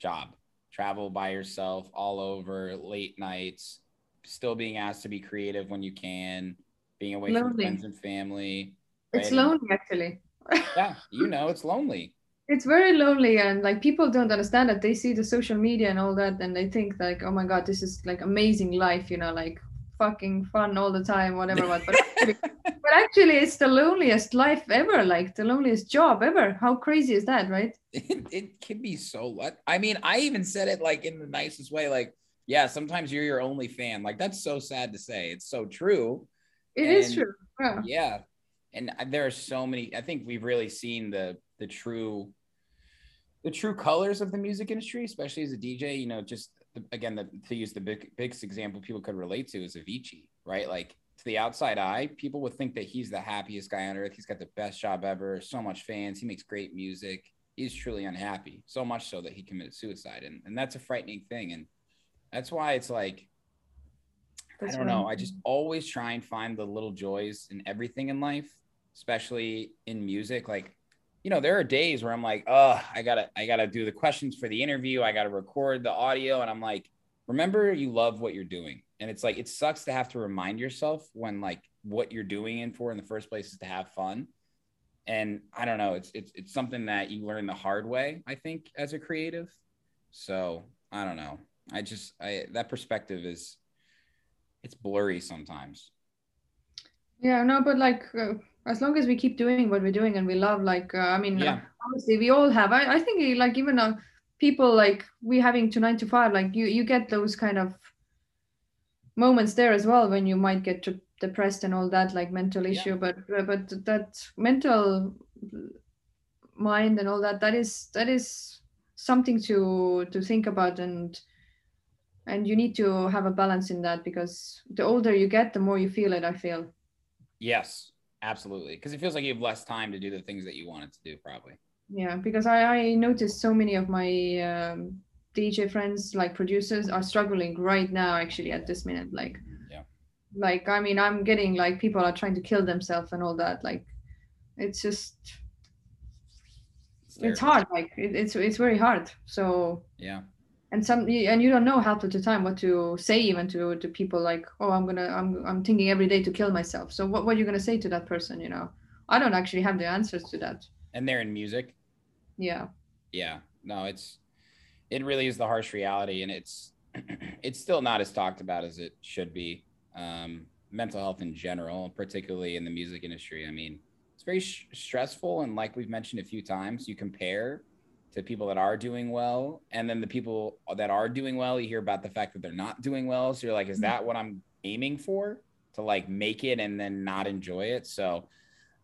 job. Travel by yourself all over, late nights, still being asked to be creative when you can, being away from friends and family. It's? And- lonely actually. Yeah, you know, it's lonely. It's very lonely and like people don't understand that they see the social media and all that and they think like, oh my god, this is like amazing life, you know, like fucking fun all the time, whatever. But but actually, but actually it's the loneliest life ever, like the loneliest job ever. How crazy is that, right? It, it can be so what I mean, I even said it like in the nicest way, like, yeah, sometimes you're your only fan. Like that's so sad to say. It's so true. It is And- true. Yeah. yeah and there are so many i think we've really seen the the true the true colors of the music industry especially as a dj you know just the, again the, to use the big biggest example people could relate to is avicii right? Like to the outside eye people would think that he's the happiest guy on earth. He's got the best job ever so much fans he makes great music he's truly unhappy so much so that he committed suicide. And, and that's a frightening thing. And that's why it's like I don't know. I just always try and find the little joys in everything in life, especially in music. Like, you know, there are days where I'm like, oh, I gotta, I gotta do the questions for the interview. I gotta record the audio, and I'm like, remember, you love what you're doing, and it's like it sucks to have to remind yourself when like what you're doing in for in the first place is to have fun. And I don't know, it's it's it's something that you learn the hard way, I think, as a creative. So I don't know. I just I that perspective is it's blurry sometimes. Yeah, no, but like uh, as long as we keep doing what we're doing and we love, like uh, I mean, Yeah. uh, honestly, we all have. I, I think like even uh, people like we having to nine to five, like you you get those kind of moments there as well when you might get to depressed and all that, like mental issue. But uh, but that mental mind and all that that is that is something to to think about and and you need to have a balance in that because the older you get the more you feel it i feel Yes, absolutely. Because it feels like you have less time to do the things that you wanted to do, probably. Yeah, because I, I noticed so many of my um, DJ friends, like producers, are struggling right now, actually, at this minute. Like, Yeah. like I mean, I'm getting like people are trying to kill themselves and all that. Like, it's just, it's hard. Like, it, it's it's very hard. So, Yeah. And some and you don't know half of the time what to say even to to people like, oh, I'm gonna, I'm I'm thinking every day to kill myself. So what what are you gonna say to that person? You know, I don't actually have the answers to that. And they're in music. Yeah. Yeah. No, it's it really is the harsh reality, and it's it's still not as talked about as it should be. Um, mental health in general, particularly in the music industry. I mean, it's very sh- stressful, and like we've mentioned a few times, you compare to people that are doing well, and then the people that are doing well, you hear about the fact that they're not doing well. So you're like, is that what I'm aiming for? To like make it and then not enjoy it. So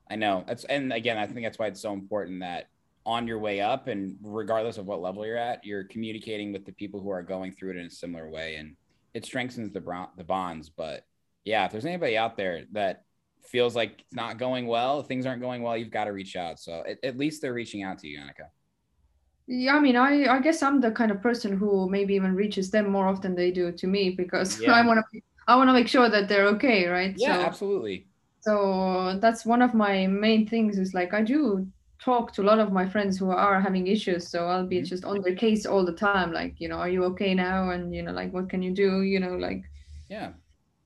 I know that's and again, I think that's why it's so important that on your way up and regardless of what level you're at, you're communicating with the people who are going through it in a similar way and it strengthens the the bonds. But yeah, if there's anybody out there that feels like it's not going well, things aren't going well, you've got to reach out. So at, at least they're reaching out to you, Annika. Yeah, I mean, I I guess I'm the kind of person who maybe even reaches them more often they do to me because Yeah. I want to I want to make sure that they're okay, right? Yeah, so, absolutely. So that's one of my main things is like I do talk to a lot of my friends who are having issues so i'll Mm-hmm. be just on their case all the time like you know are you okay now and you know like what can you do you know like Yeah.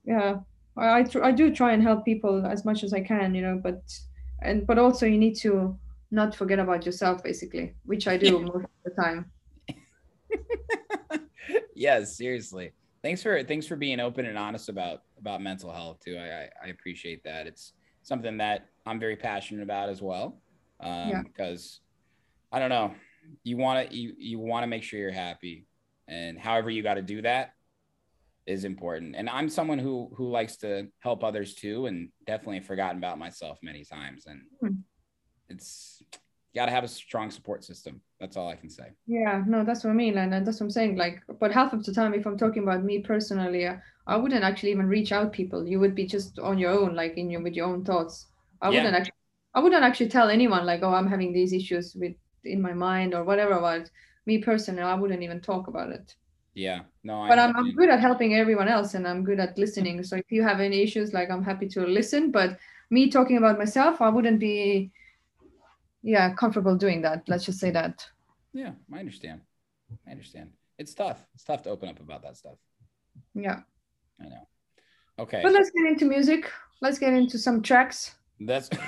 yeah i I, tr- I do try and help people as much as i can you know but and but also you need to not forget about yourself basically which i do most of the time yes, seriously. Thanks for thanks for being open and honest about about mental health too. I I, I appreciate that. It's something that I'm very passionate about as well. Um, Yeah. because I don't know, you want to you you want to make sure you're happy, and however you got to do that is important. And I'm someone who who likes to help others too, and definitely forgotten about myself many times. And Hmm. it's got to have a strong support system. That's all I can say. Yeah, no, that's what I mean, and, and that's what I'm saying. Like, but half of the time, if I'm talking about me personally, uh, I wouldn't actually even reach out people. You would be just on your own, like in your with your own thoughts. I Yeah. wouldn't actually, I wouldn't actually tell anyone like, oh, I'm having these issues with in my mind or whatever. But me personally, I wouldn't even talk about it. Yeah, no, I But I'm, I'm good at helping everyone else, and I'm good at listening. So if you have any issues, like I'm happy to listen. But me talking about myself, I wouldn't be, yeah, comfortable doing that. Let's just say that. Yeah, I understand. I understand. It's tough. It's tough to open up about that stuff. Yeah. I know. Okay. But let's get into music. Let's get into some tracks. That's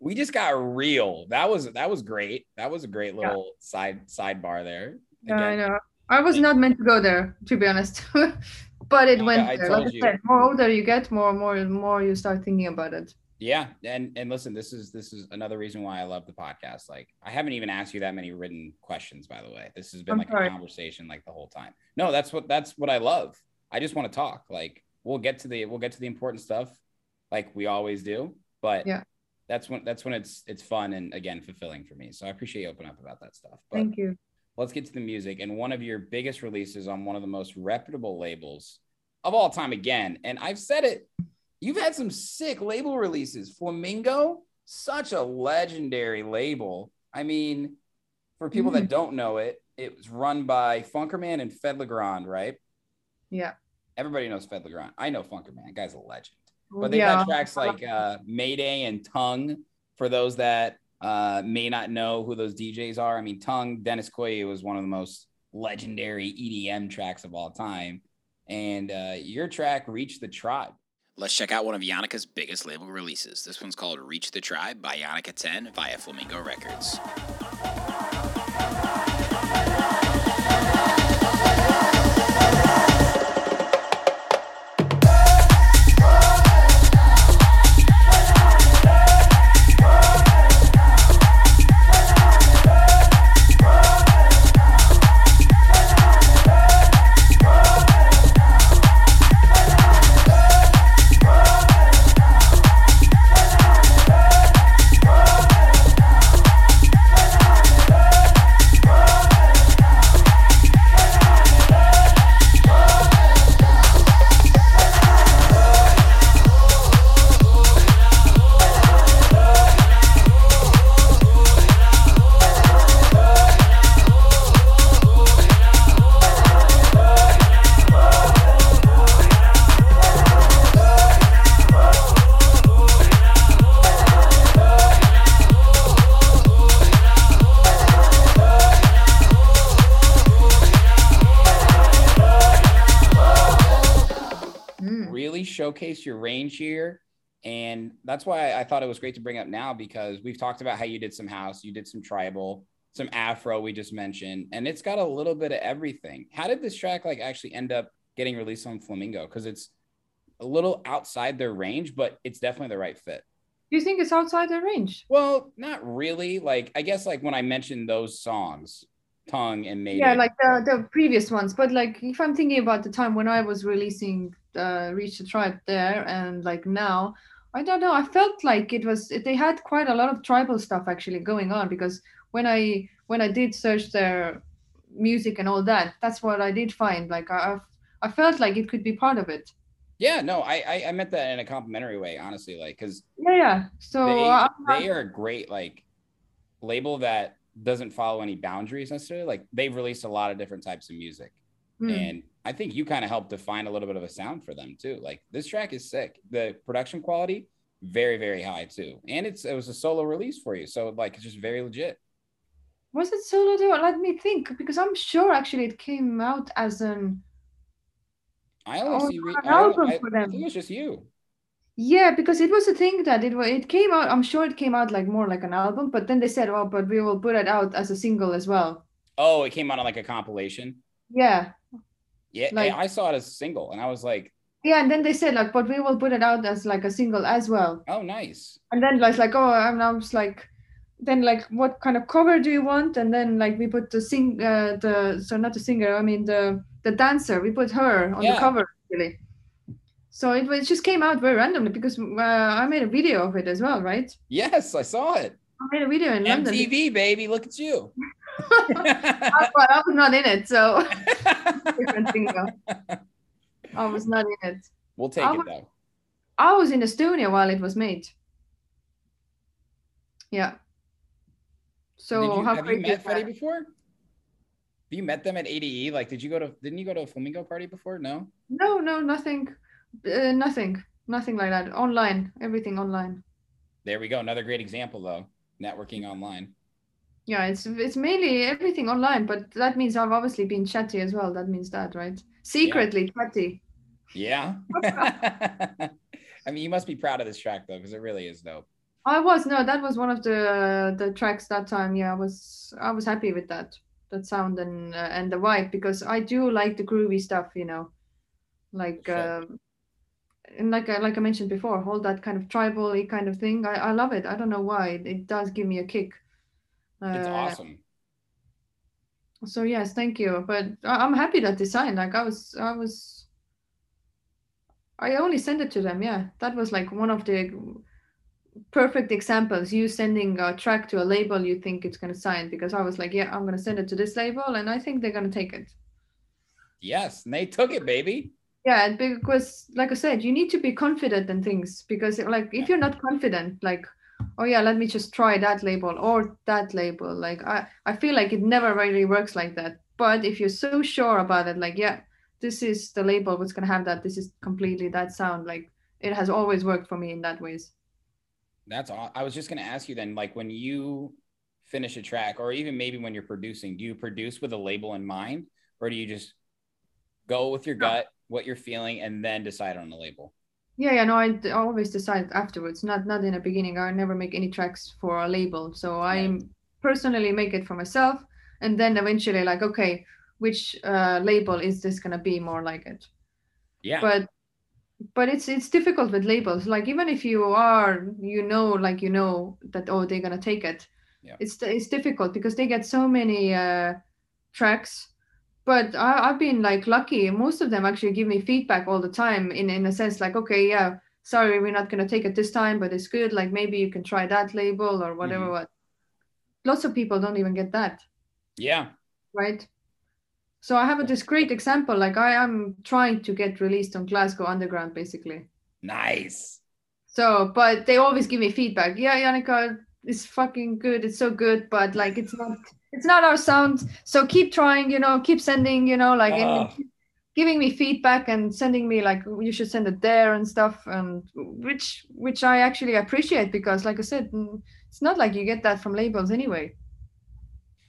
we just got real. That was that was great. That was a great Yeah. little side sidebar there. Yeah, I know. I was not meant to go there, to be honest. but it went I there. Like I said, more older you get, more more more you start thinking about it. Yeah, and and listen, this is this is another reason why I love the podcast. Like, I haven't even asked you that many written questions, by the way. This has been I'm like sorry. a conversation like the whole time. No, that's what that's what I love. I just want to talk. Like, we'll get to the we'll get to the important stuff, like we always do. But Yeah. that's when that's when it's it's fun and again fulfilling for me. So I appreciate you opening up about that stuff. But Thank you. let's get to the music and one of your biggest releases on one of the most reputable labels of all time again and i've said it you've had some sick label releases flamingo such a legendary label i mean for people that don't know it it was run by funkerman and Fedde Le Grand right Yeah. everybody knows Fedde Le Grand i know funkerman guy's a legend but they've yeah. had tracks like uh, Mayday and Tongue for those that uh, may not know who those DJs are. I mean, Tongue, Dennis Quaid was one of the most legendary EDM tracks of all time. And uh, your track, Reach the Tribe. Let's check out one of Yannika's biggest label releases. This one's called Reach the Tribe by Yannika 10 via Flamingo Records. Showcase your range here. And that's why I thought it was great to bring up now because we've talked about how you did some house, you did some tribal, some afro, we just mentioned, and it's got a little bit of everything. How did this track like actually end up getting released on Flamingo? Because it's a little outside their range, but it's definitely the right fit. Do you think it's outside their range? Well, not really. Like I guess like when I mentioned those songs, Tongue and Mayday. Yeah, like the, the previous ones. But like if I'm thinking about the time when I was releasing uh, Reach the Tribe there and like now, I don't know. I felt like it was they had quite a lot of tribal stuff actually going on because when I when I did search their music and all that, that's what I did find. Like I I felt like it could be part of it. Yeah, no, I I, I meant that in a complimentary way, honestly, like because Yeah, yeah. So they, uh, they are a great like label that doesn't follow any boundaries necessarily. Like they've released a lot of different types of music, Hmm. and I think you kind of helped define a little bit of a sound for them too. Like this track is sick. The production quality very very high too, and it's it was a solo release for you, so like it's just very legit. Was it solo though? Let me think, because I'm sure actually it came out as an I only Oh, see. Re- an I, album I, for I think it was just you. Yeah, because it was a thing that it it came out. I'm sure it came out like more like an album, but then they said, "Oh, but we will put it out as a single as well." Oh, it came out on like a compilation. Yeah, Yeah, Like- I saw it as a single, and I was like, yeah, and then they said like, "But we will put it out as like a single as well." oh, nice. And then like like oh, and I was like, then like, what kind of cover do you want? And then like we put the sing uh, the so not the singer, I mean the the dancer. We put her on Yeah. the cover really. So it, was- it just came out very randomly because uh, I made a video of it as well, right? Yes, I saw it. I made a video in London. MTV, baby, look at you. I, I was not in it, so different thing though. I was not in it. We'll take I it was- though. I was in Estonia while it was made. Yeah. So you, how have you met that? before? Have you met them at ADE? Like, did you go to? Didn't you go to a flamingo party before? No. No, no, nothing, uh, nothing, nothing like that. Online, everything online. There we go. Another great example though. Networking online. Yeah, it's it's mainly everything online, but that means I've obviously been chatty as well. That means that, right? Secretly chatty. Yeah. I mean, you must be proud of this track though, because it really is dope. I was no, that was one of the the tracks that time. Yeah, I was I was happy with that that sound and uh, and the vibe because I do like the groovy stuff, you know, like Sure. um, and like I, like I mentioned before, all that kind of tribal kind of thing. I, I love it. I don't know why it, it does give me a kick. It's Uh, awesome. So yes, thank you. But I- I'm happy that design. Like I was, I was, I only sent it to them. Yeah, that was like one of the perfect examples. You sending a track to a label you think it's gonna sign because I was like, yeah, I'm gonna send it to this label and I think they're gonna take it. Yes, and they took it, baby. Yeah, because like I said, you need to be confident in things because like if you're not confident, like oh yeah, let me just try that label or that label. Like I I feel like it never really works like that. But if you're so sure about it, like yeah, this is the label what's gonna have that. This is completely that sound. Like it has always worked for me in that ways. That's all. I was just gonna ask you then, like when you finish a track, or even maybe when you're producing, do you produce with a label in mind, or do you just go with your gut, what you're feeling, and then decide on the label? Yeah, yeah, no, I always decide afterwards, not not in the beginning. I never make any tracks for a label. So I personally make it for myself and then eventually like, okay, which uh, label is this gonna be more like it? Yeah. But but it's it's difficult with labels. Like even if you are, you know, like you know that oh they're gonna take it. Yeah. It's it's difficult because they get so many uh, tracks. But I, I've been like lucky. Most of them actually give me feedback all the time. In in a sense, like okay, yeah, sorry, we're not gonna take it this time, but it's good. Like maybe you can try that label or whatever. Mhm. What? Lots of people don't even get that Yeah. right? So I have a, this great example. Like I am trying to get released on Glasgow Underground, basically. Nice. So, but they always give me feedback. Yeah, Yannicka, it's fucking good. It's so good, but like it's not, it's not our sound. So keep trying. You know, keep sending. You know, like Ah. giving me feedback and sending me like you should send it there and stuff, and which which I actually appreciate because, like I said, mm, it's not like you get that from labels anyway.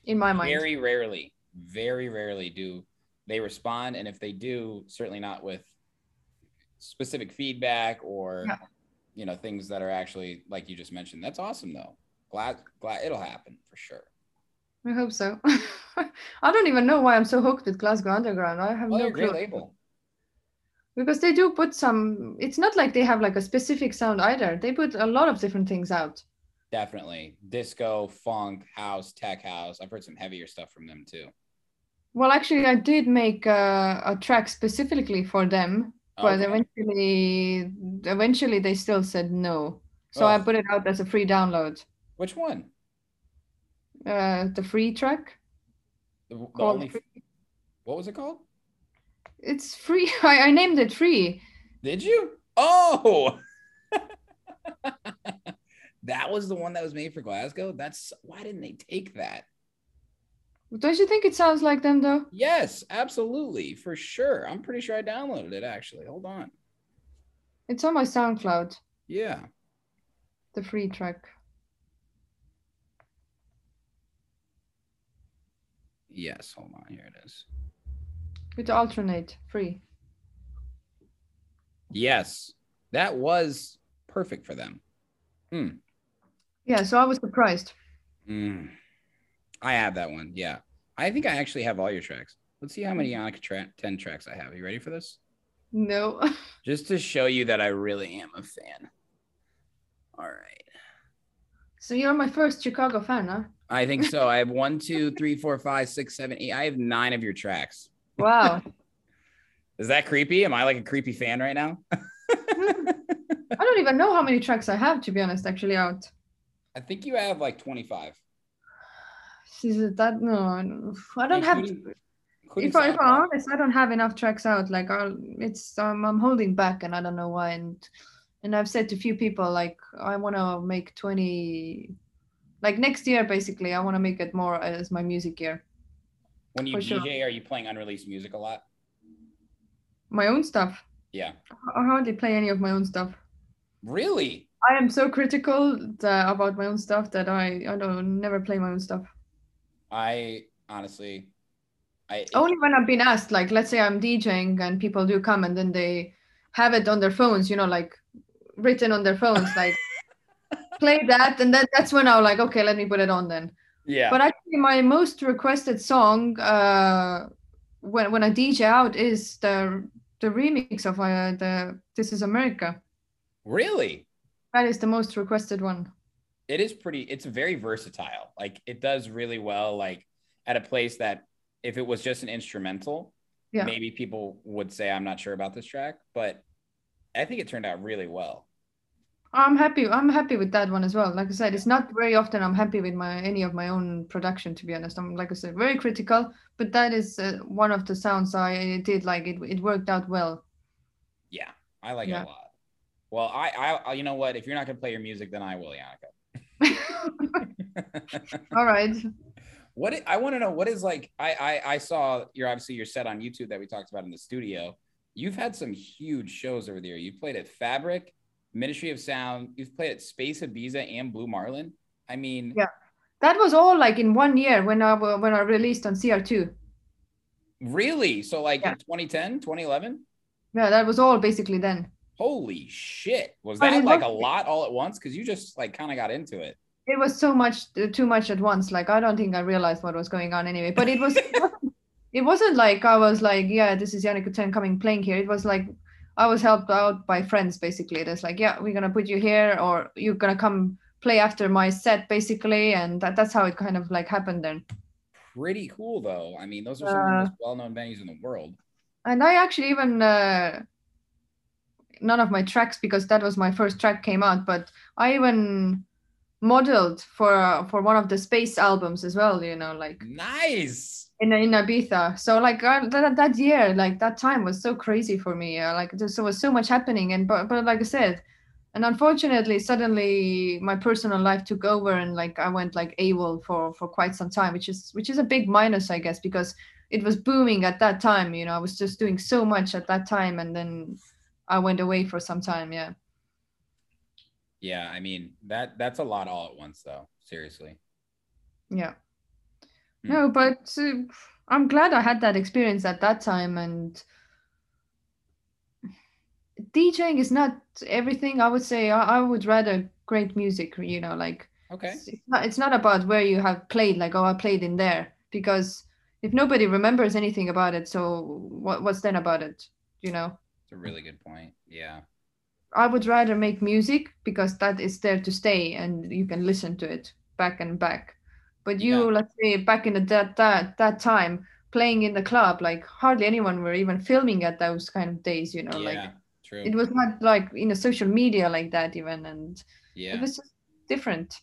In my mind. Very rarely, very rarely do they respond, and if they do, certainly not with specific feedback or Yeah. you know things that are actually like you just mentioned. That's awesome though. Glad, glad it'll happen for sure. I hope so. I don't even know why I'm so hooked with Glasgow Underground. I have Well, no they're a great clue. label. Because they do put some, it's not like they have like a specific sound either. They put a lot of different things out. Definitely disco, funk, house, tech house. I've heard some heavier stuff from them too. Well, actually, I did make a, a track specifically for them, but Okay. eventually, eventually they still said no. So I put it out as a free download. Which one? Uh, the free track. The, the only. What was it called? It's free. I, I named it free. Did you? Oh, that was the one that was made for Glasgow. That's why didn't they take that? Don't you think it sounds like them though? Yes, absolutely, for sure. I'm pretty sure I downloaded it actually. Hold on. It's on my SoundCloud. Yeah. the free track. Yes, hold on. Here it is. With alternate free. Yes, that was perfect for them. Hmm. Yeah, so I was surprised. Mm. I have that one. Yeah. I think I actually have all your tracks. Let's see how many Yannicka tra- 10 tracks I have. Are you ready for this? No. Just to show you that I really am a fan. All right. so you're my first Chicago fan, huh? I think so. I have one, two, three, four, five, six, seven, eight. I have nine of your tracks. Wow. Is that creepy? Am I like a creepy fan right now? I don't even know how many tracks I have to be honest, actually out. I think you have like 25. Is it that no? I don't, have. If, I, I'm honest, I don't have enough tracks out. Like, I'll, it's um, I'm holding back, and I don't know why. And and I've said to a few people like I want to make 20, like next year basically. I want to make it more as my music year. When you DJ, sure. are you playing unreleased music a lot? My own stuff. Yeah. I hardly play any of my own stuff. Really? I am so critical that, about my own stuff that I I don't never play my own stuff. I honestly, I Only when I've been asked, like let's say I'm DJing and people do come and then they have it on their phones, you know, like written on their phones, like play that, and then that's when I was like, okay, let me put it on then. yeah. But actually, my most requested song uh, when when I DJ out is the the remix of uh, the "This Is America." really? That is the most requested one. it is pretty it's very versatile like it does really well like at a place that if it was just an instrumental Yeah. maybe people would say i'm not sure about this track but i think it turned out really well I'm happy. I'm happy with that one as well. Like I said, it's not very often I'm happy with my any of my own production. To be honest, I'm like I said, very critical. But that is uh, one of the sounds I did like. It it worked out well. yeah i like Yeah. it a lot well I, I i you know what if you're not gonna play your music then i will Yannicka. All right. what i- i want to know what is like I, I i saw your obviously your set on youtube that we talked about in the studio you've had some huge shows over there you played at fabric ministry of sound you've played at space ibiza and blue marlin i mean Yeah. That was all like in one year when I when I released on CR2. Really? So like Yeah. in 2010, 2011? Yeah, that was all basically then. Holy shit. Was that like a lot all at once? Because you just like kind of got into it. It was so much uh, too much at once. Like I don't think I realized what was going on anyway. But it was it wasn't like I was like, yeah, this is Yannick Ten coming playing here. It was like I was helped out by friends basically. It's like, yeah, we're gonna put you here or you're gonna come play after my set basically and that, that's how it kind of like happened then. Pretty cool though. I mean, those are some of the Uh, most well-known venues in the world. And I actually even uh, none of my tracks because that was my first track came out, but I even modeled for uh, for one of the space albums as well. You know, like Nice. In in Ibiza. So like uh, that that year, like that time was so crazy for me. Uh, like there was so much happening, and but but like I said, and unfortunately, suddenly my personal life took over, and like I went like AWOL for for quite some time, which is which is a big minus, I guess, because it was booming at that time. You know, I was just doing so much at that time, and then I went away for some time. Yeah. Yeah, I mean that that's a lot all at once though. Seriously. Yeah. Hmm. No, but uh, I'm glad I had that experience at that time. And DJing is not everything. I would say I, I would rather great music, you know, like Okay. it's, it's not, it's not about where you have played, like, oh, I played in there. Because if nobody remembers anything about it, so what, what's then about it, you know? It's a really good point. Yeah. I would rather make music because that is there to stay and you can listen to it back and back. But you, Yeah. let's say back in the that that that time playing in the club, like hardly anyone were even filming at those kind of days, you know, yeah. like True. it was not like in a social media like that even and yeah. it was just different.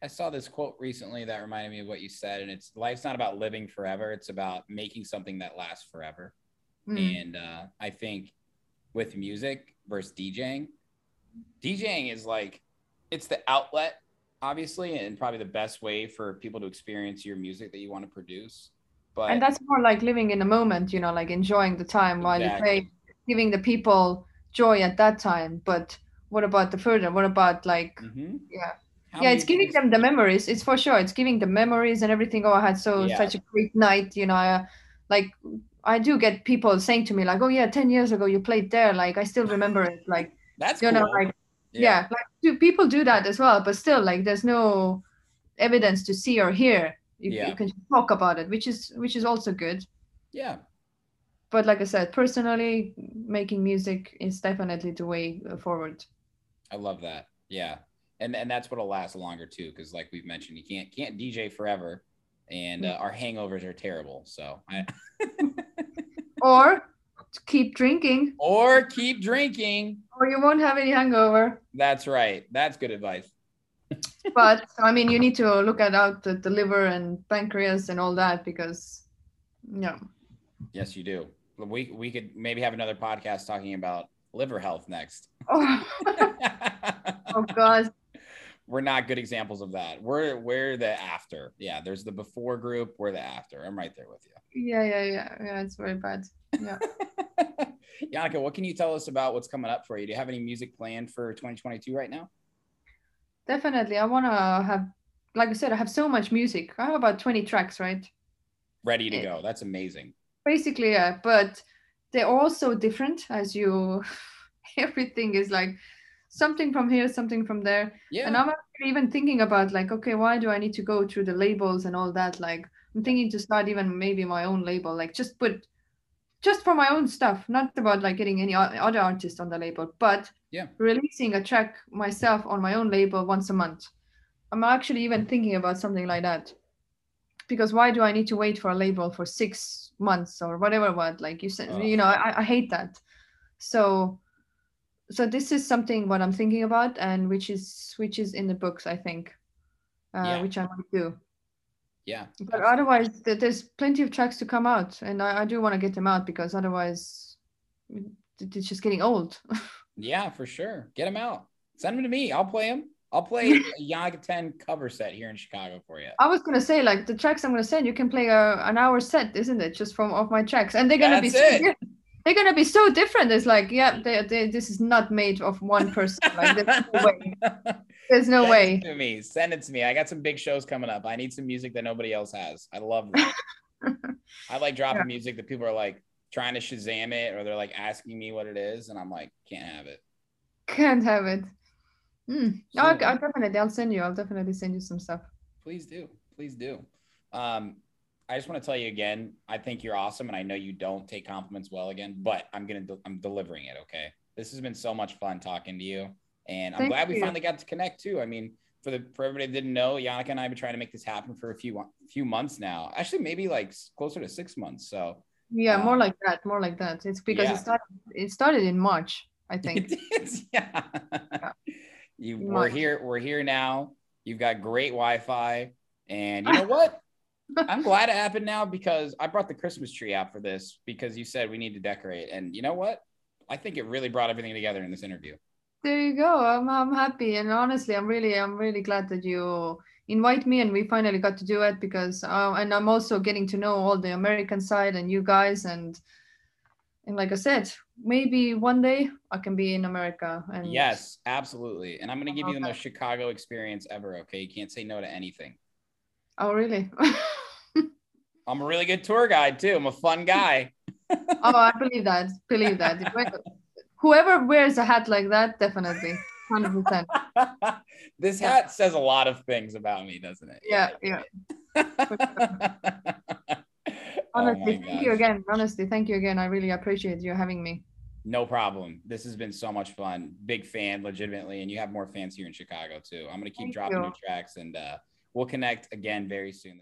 I saw this quote recently that reminded me of what you said, and it's life's not about living forever; it's about making something that lasts forever. Mm. And uh, I think with music versus DJing, DJing is like it's the outlet, obviously, and probably the best way for people to experience your music that you want to produce. But and that's more like living in the moment, you know, like enjoying the time while you Exactly. play, giving the people joy at that time. But what about the further? What about like Mhm. yeah. How yeah, it's giving them the memories. It's for sure. It's giving the memories and everything. Oh, I had so Yeah. such a great night. You know, I, like I do get people saying to me like, "Oh yeah, ten years ago you played there." Like I still remember it. Like That's you know, like yeah, like do people do that as well? But still, like there's no evidence to see or hear. You, Yeah. you can talk about it, which is which is also good. Yeah. But like I said, personally, making music is definitely the way forward. I love that. Yeah. And and that's what'll last longer too, because like we've mentioned, you can't can't DJ forever, and uh, our hangovers are terrible. So I Or keep drinking, or keep drinking. or you won't have any hangover. That's right. That's good advice. but I mean, you need to look at out the, the liver and pancreas and all that because, yeah. Yes, you do. We we could maybe have another podcast talking about liver health next. Oh, oh God. We're not good examples of that. We're we're the after. Yeah, there's the before group. We're the after. I'm right there with you. Yeah, yeah, yeah, yeah. It's very bad. Yeah. Yannicka, what can you tell us about what's coming up for you? Do you have any music planned for 2022 right now? Definitely. I want to have, like I said, I have so much music. I have about 20 tracks, right? Ready to go. That's amazing. Basically, yeah. But they're all so different as you, everything is like something from here, something from there. Yeah. And I'm even thinking about like, okay, why do I need to go through the labels and all that? Like, I'm thinking to start even maybe my own label, like just put, just for my own stuff, not about like getting any other artist on the label, but Yeah. releasing a track myself on my own label once a month. I'm actually even thinking about something like that. Because why do I need to wait for a label for six months or whatever? What like you said, you know, I, I hate that. So, so this is something what I'm thinking about, and which is which is in the books, I think, uh, Yeah. which I might do. Yeah. But otherwise, there's plenty of tracks to come out, and I, I do want to get them out because otherwise, it's just getting old. Yeah, for sure. Get them out. Send them to me. I'll play them. I'll play a Yannicka 10 cover set here in Chicago for you. I was gonna say like the tracks I'm gonna send, you can play a, an hour set, isn't it? Just from off my tracks, and they're gonna be That's so it. di- they're gonna be so different. It's like yeah, they, they, this is not made of one person. Like there's no way. There's no Send way. it to me. Send it to me. I got some big shows coming up. I need some music that nobody else has. I love that. I like dropping Yeah. music that people are like trying to Shazam it or they're like asking me what it is, and I'm like, can't have it. Can't have it. Hmm. No, I, So- I definitely. I'll send you. I'll definitely send you some stuff. Please do. Please do. Um, I just want to tell you again, I think you're awesome, and I know you don't take compliments well again, but I'm gonna de- I'm delivering it. Okay. This has been so much fun talking to you, and I'm Thank glad we you. finally got to connect too. I mean, for the for everybody that didn't know, Yannicka and I have been trying to make this happen for a few few months now. Actually, maybe like closer to six months. So Yeah, more Um, like that. More like that. It's because yeah. it started. It started in March, I think. yeah. You Pretty we're here, we're here now. You've got great Wi-Fi. And you know what? I'm glad it happened now because I brought the Christmas tree out for this because you said we need to decorate. And you know what? I think it really brought everything together in this interview. There you go. I'm I'm happy, and honestly, I'm really I'm really glad that you invite me, and we finally got to do it because uh, and I'm also getting to know all the American side and you guys, and and like I said, maybe one day I can be in America. And Yes, absolutely. And I'm going to give you the most Chicago experience ever. Okay. You can't say no to anything. Oh really? I'm a really good tour guide too. I'm a fun guy. oh, I believe that. Believe that. Whoever wears a hat like that, definitely, hundred percent. this hat says a lot of things about me, doesn't it? Yeah, yeah. Oh Honestly, my thank you again. Honestly, thank you again. I really appreciate you having me. No problem. This has been so much fun. Big fan, legitimately, and you have more fans here in Chicago too. I'm gonna keep Thank dropping you. new tracks, and uh, we'll connect again very soon.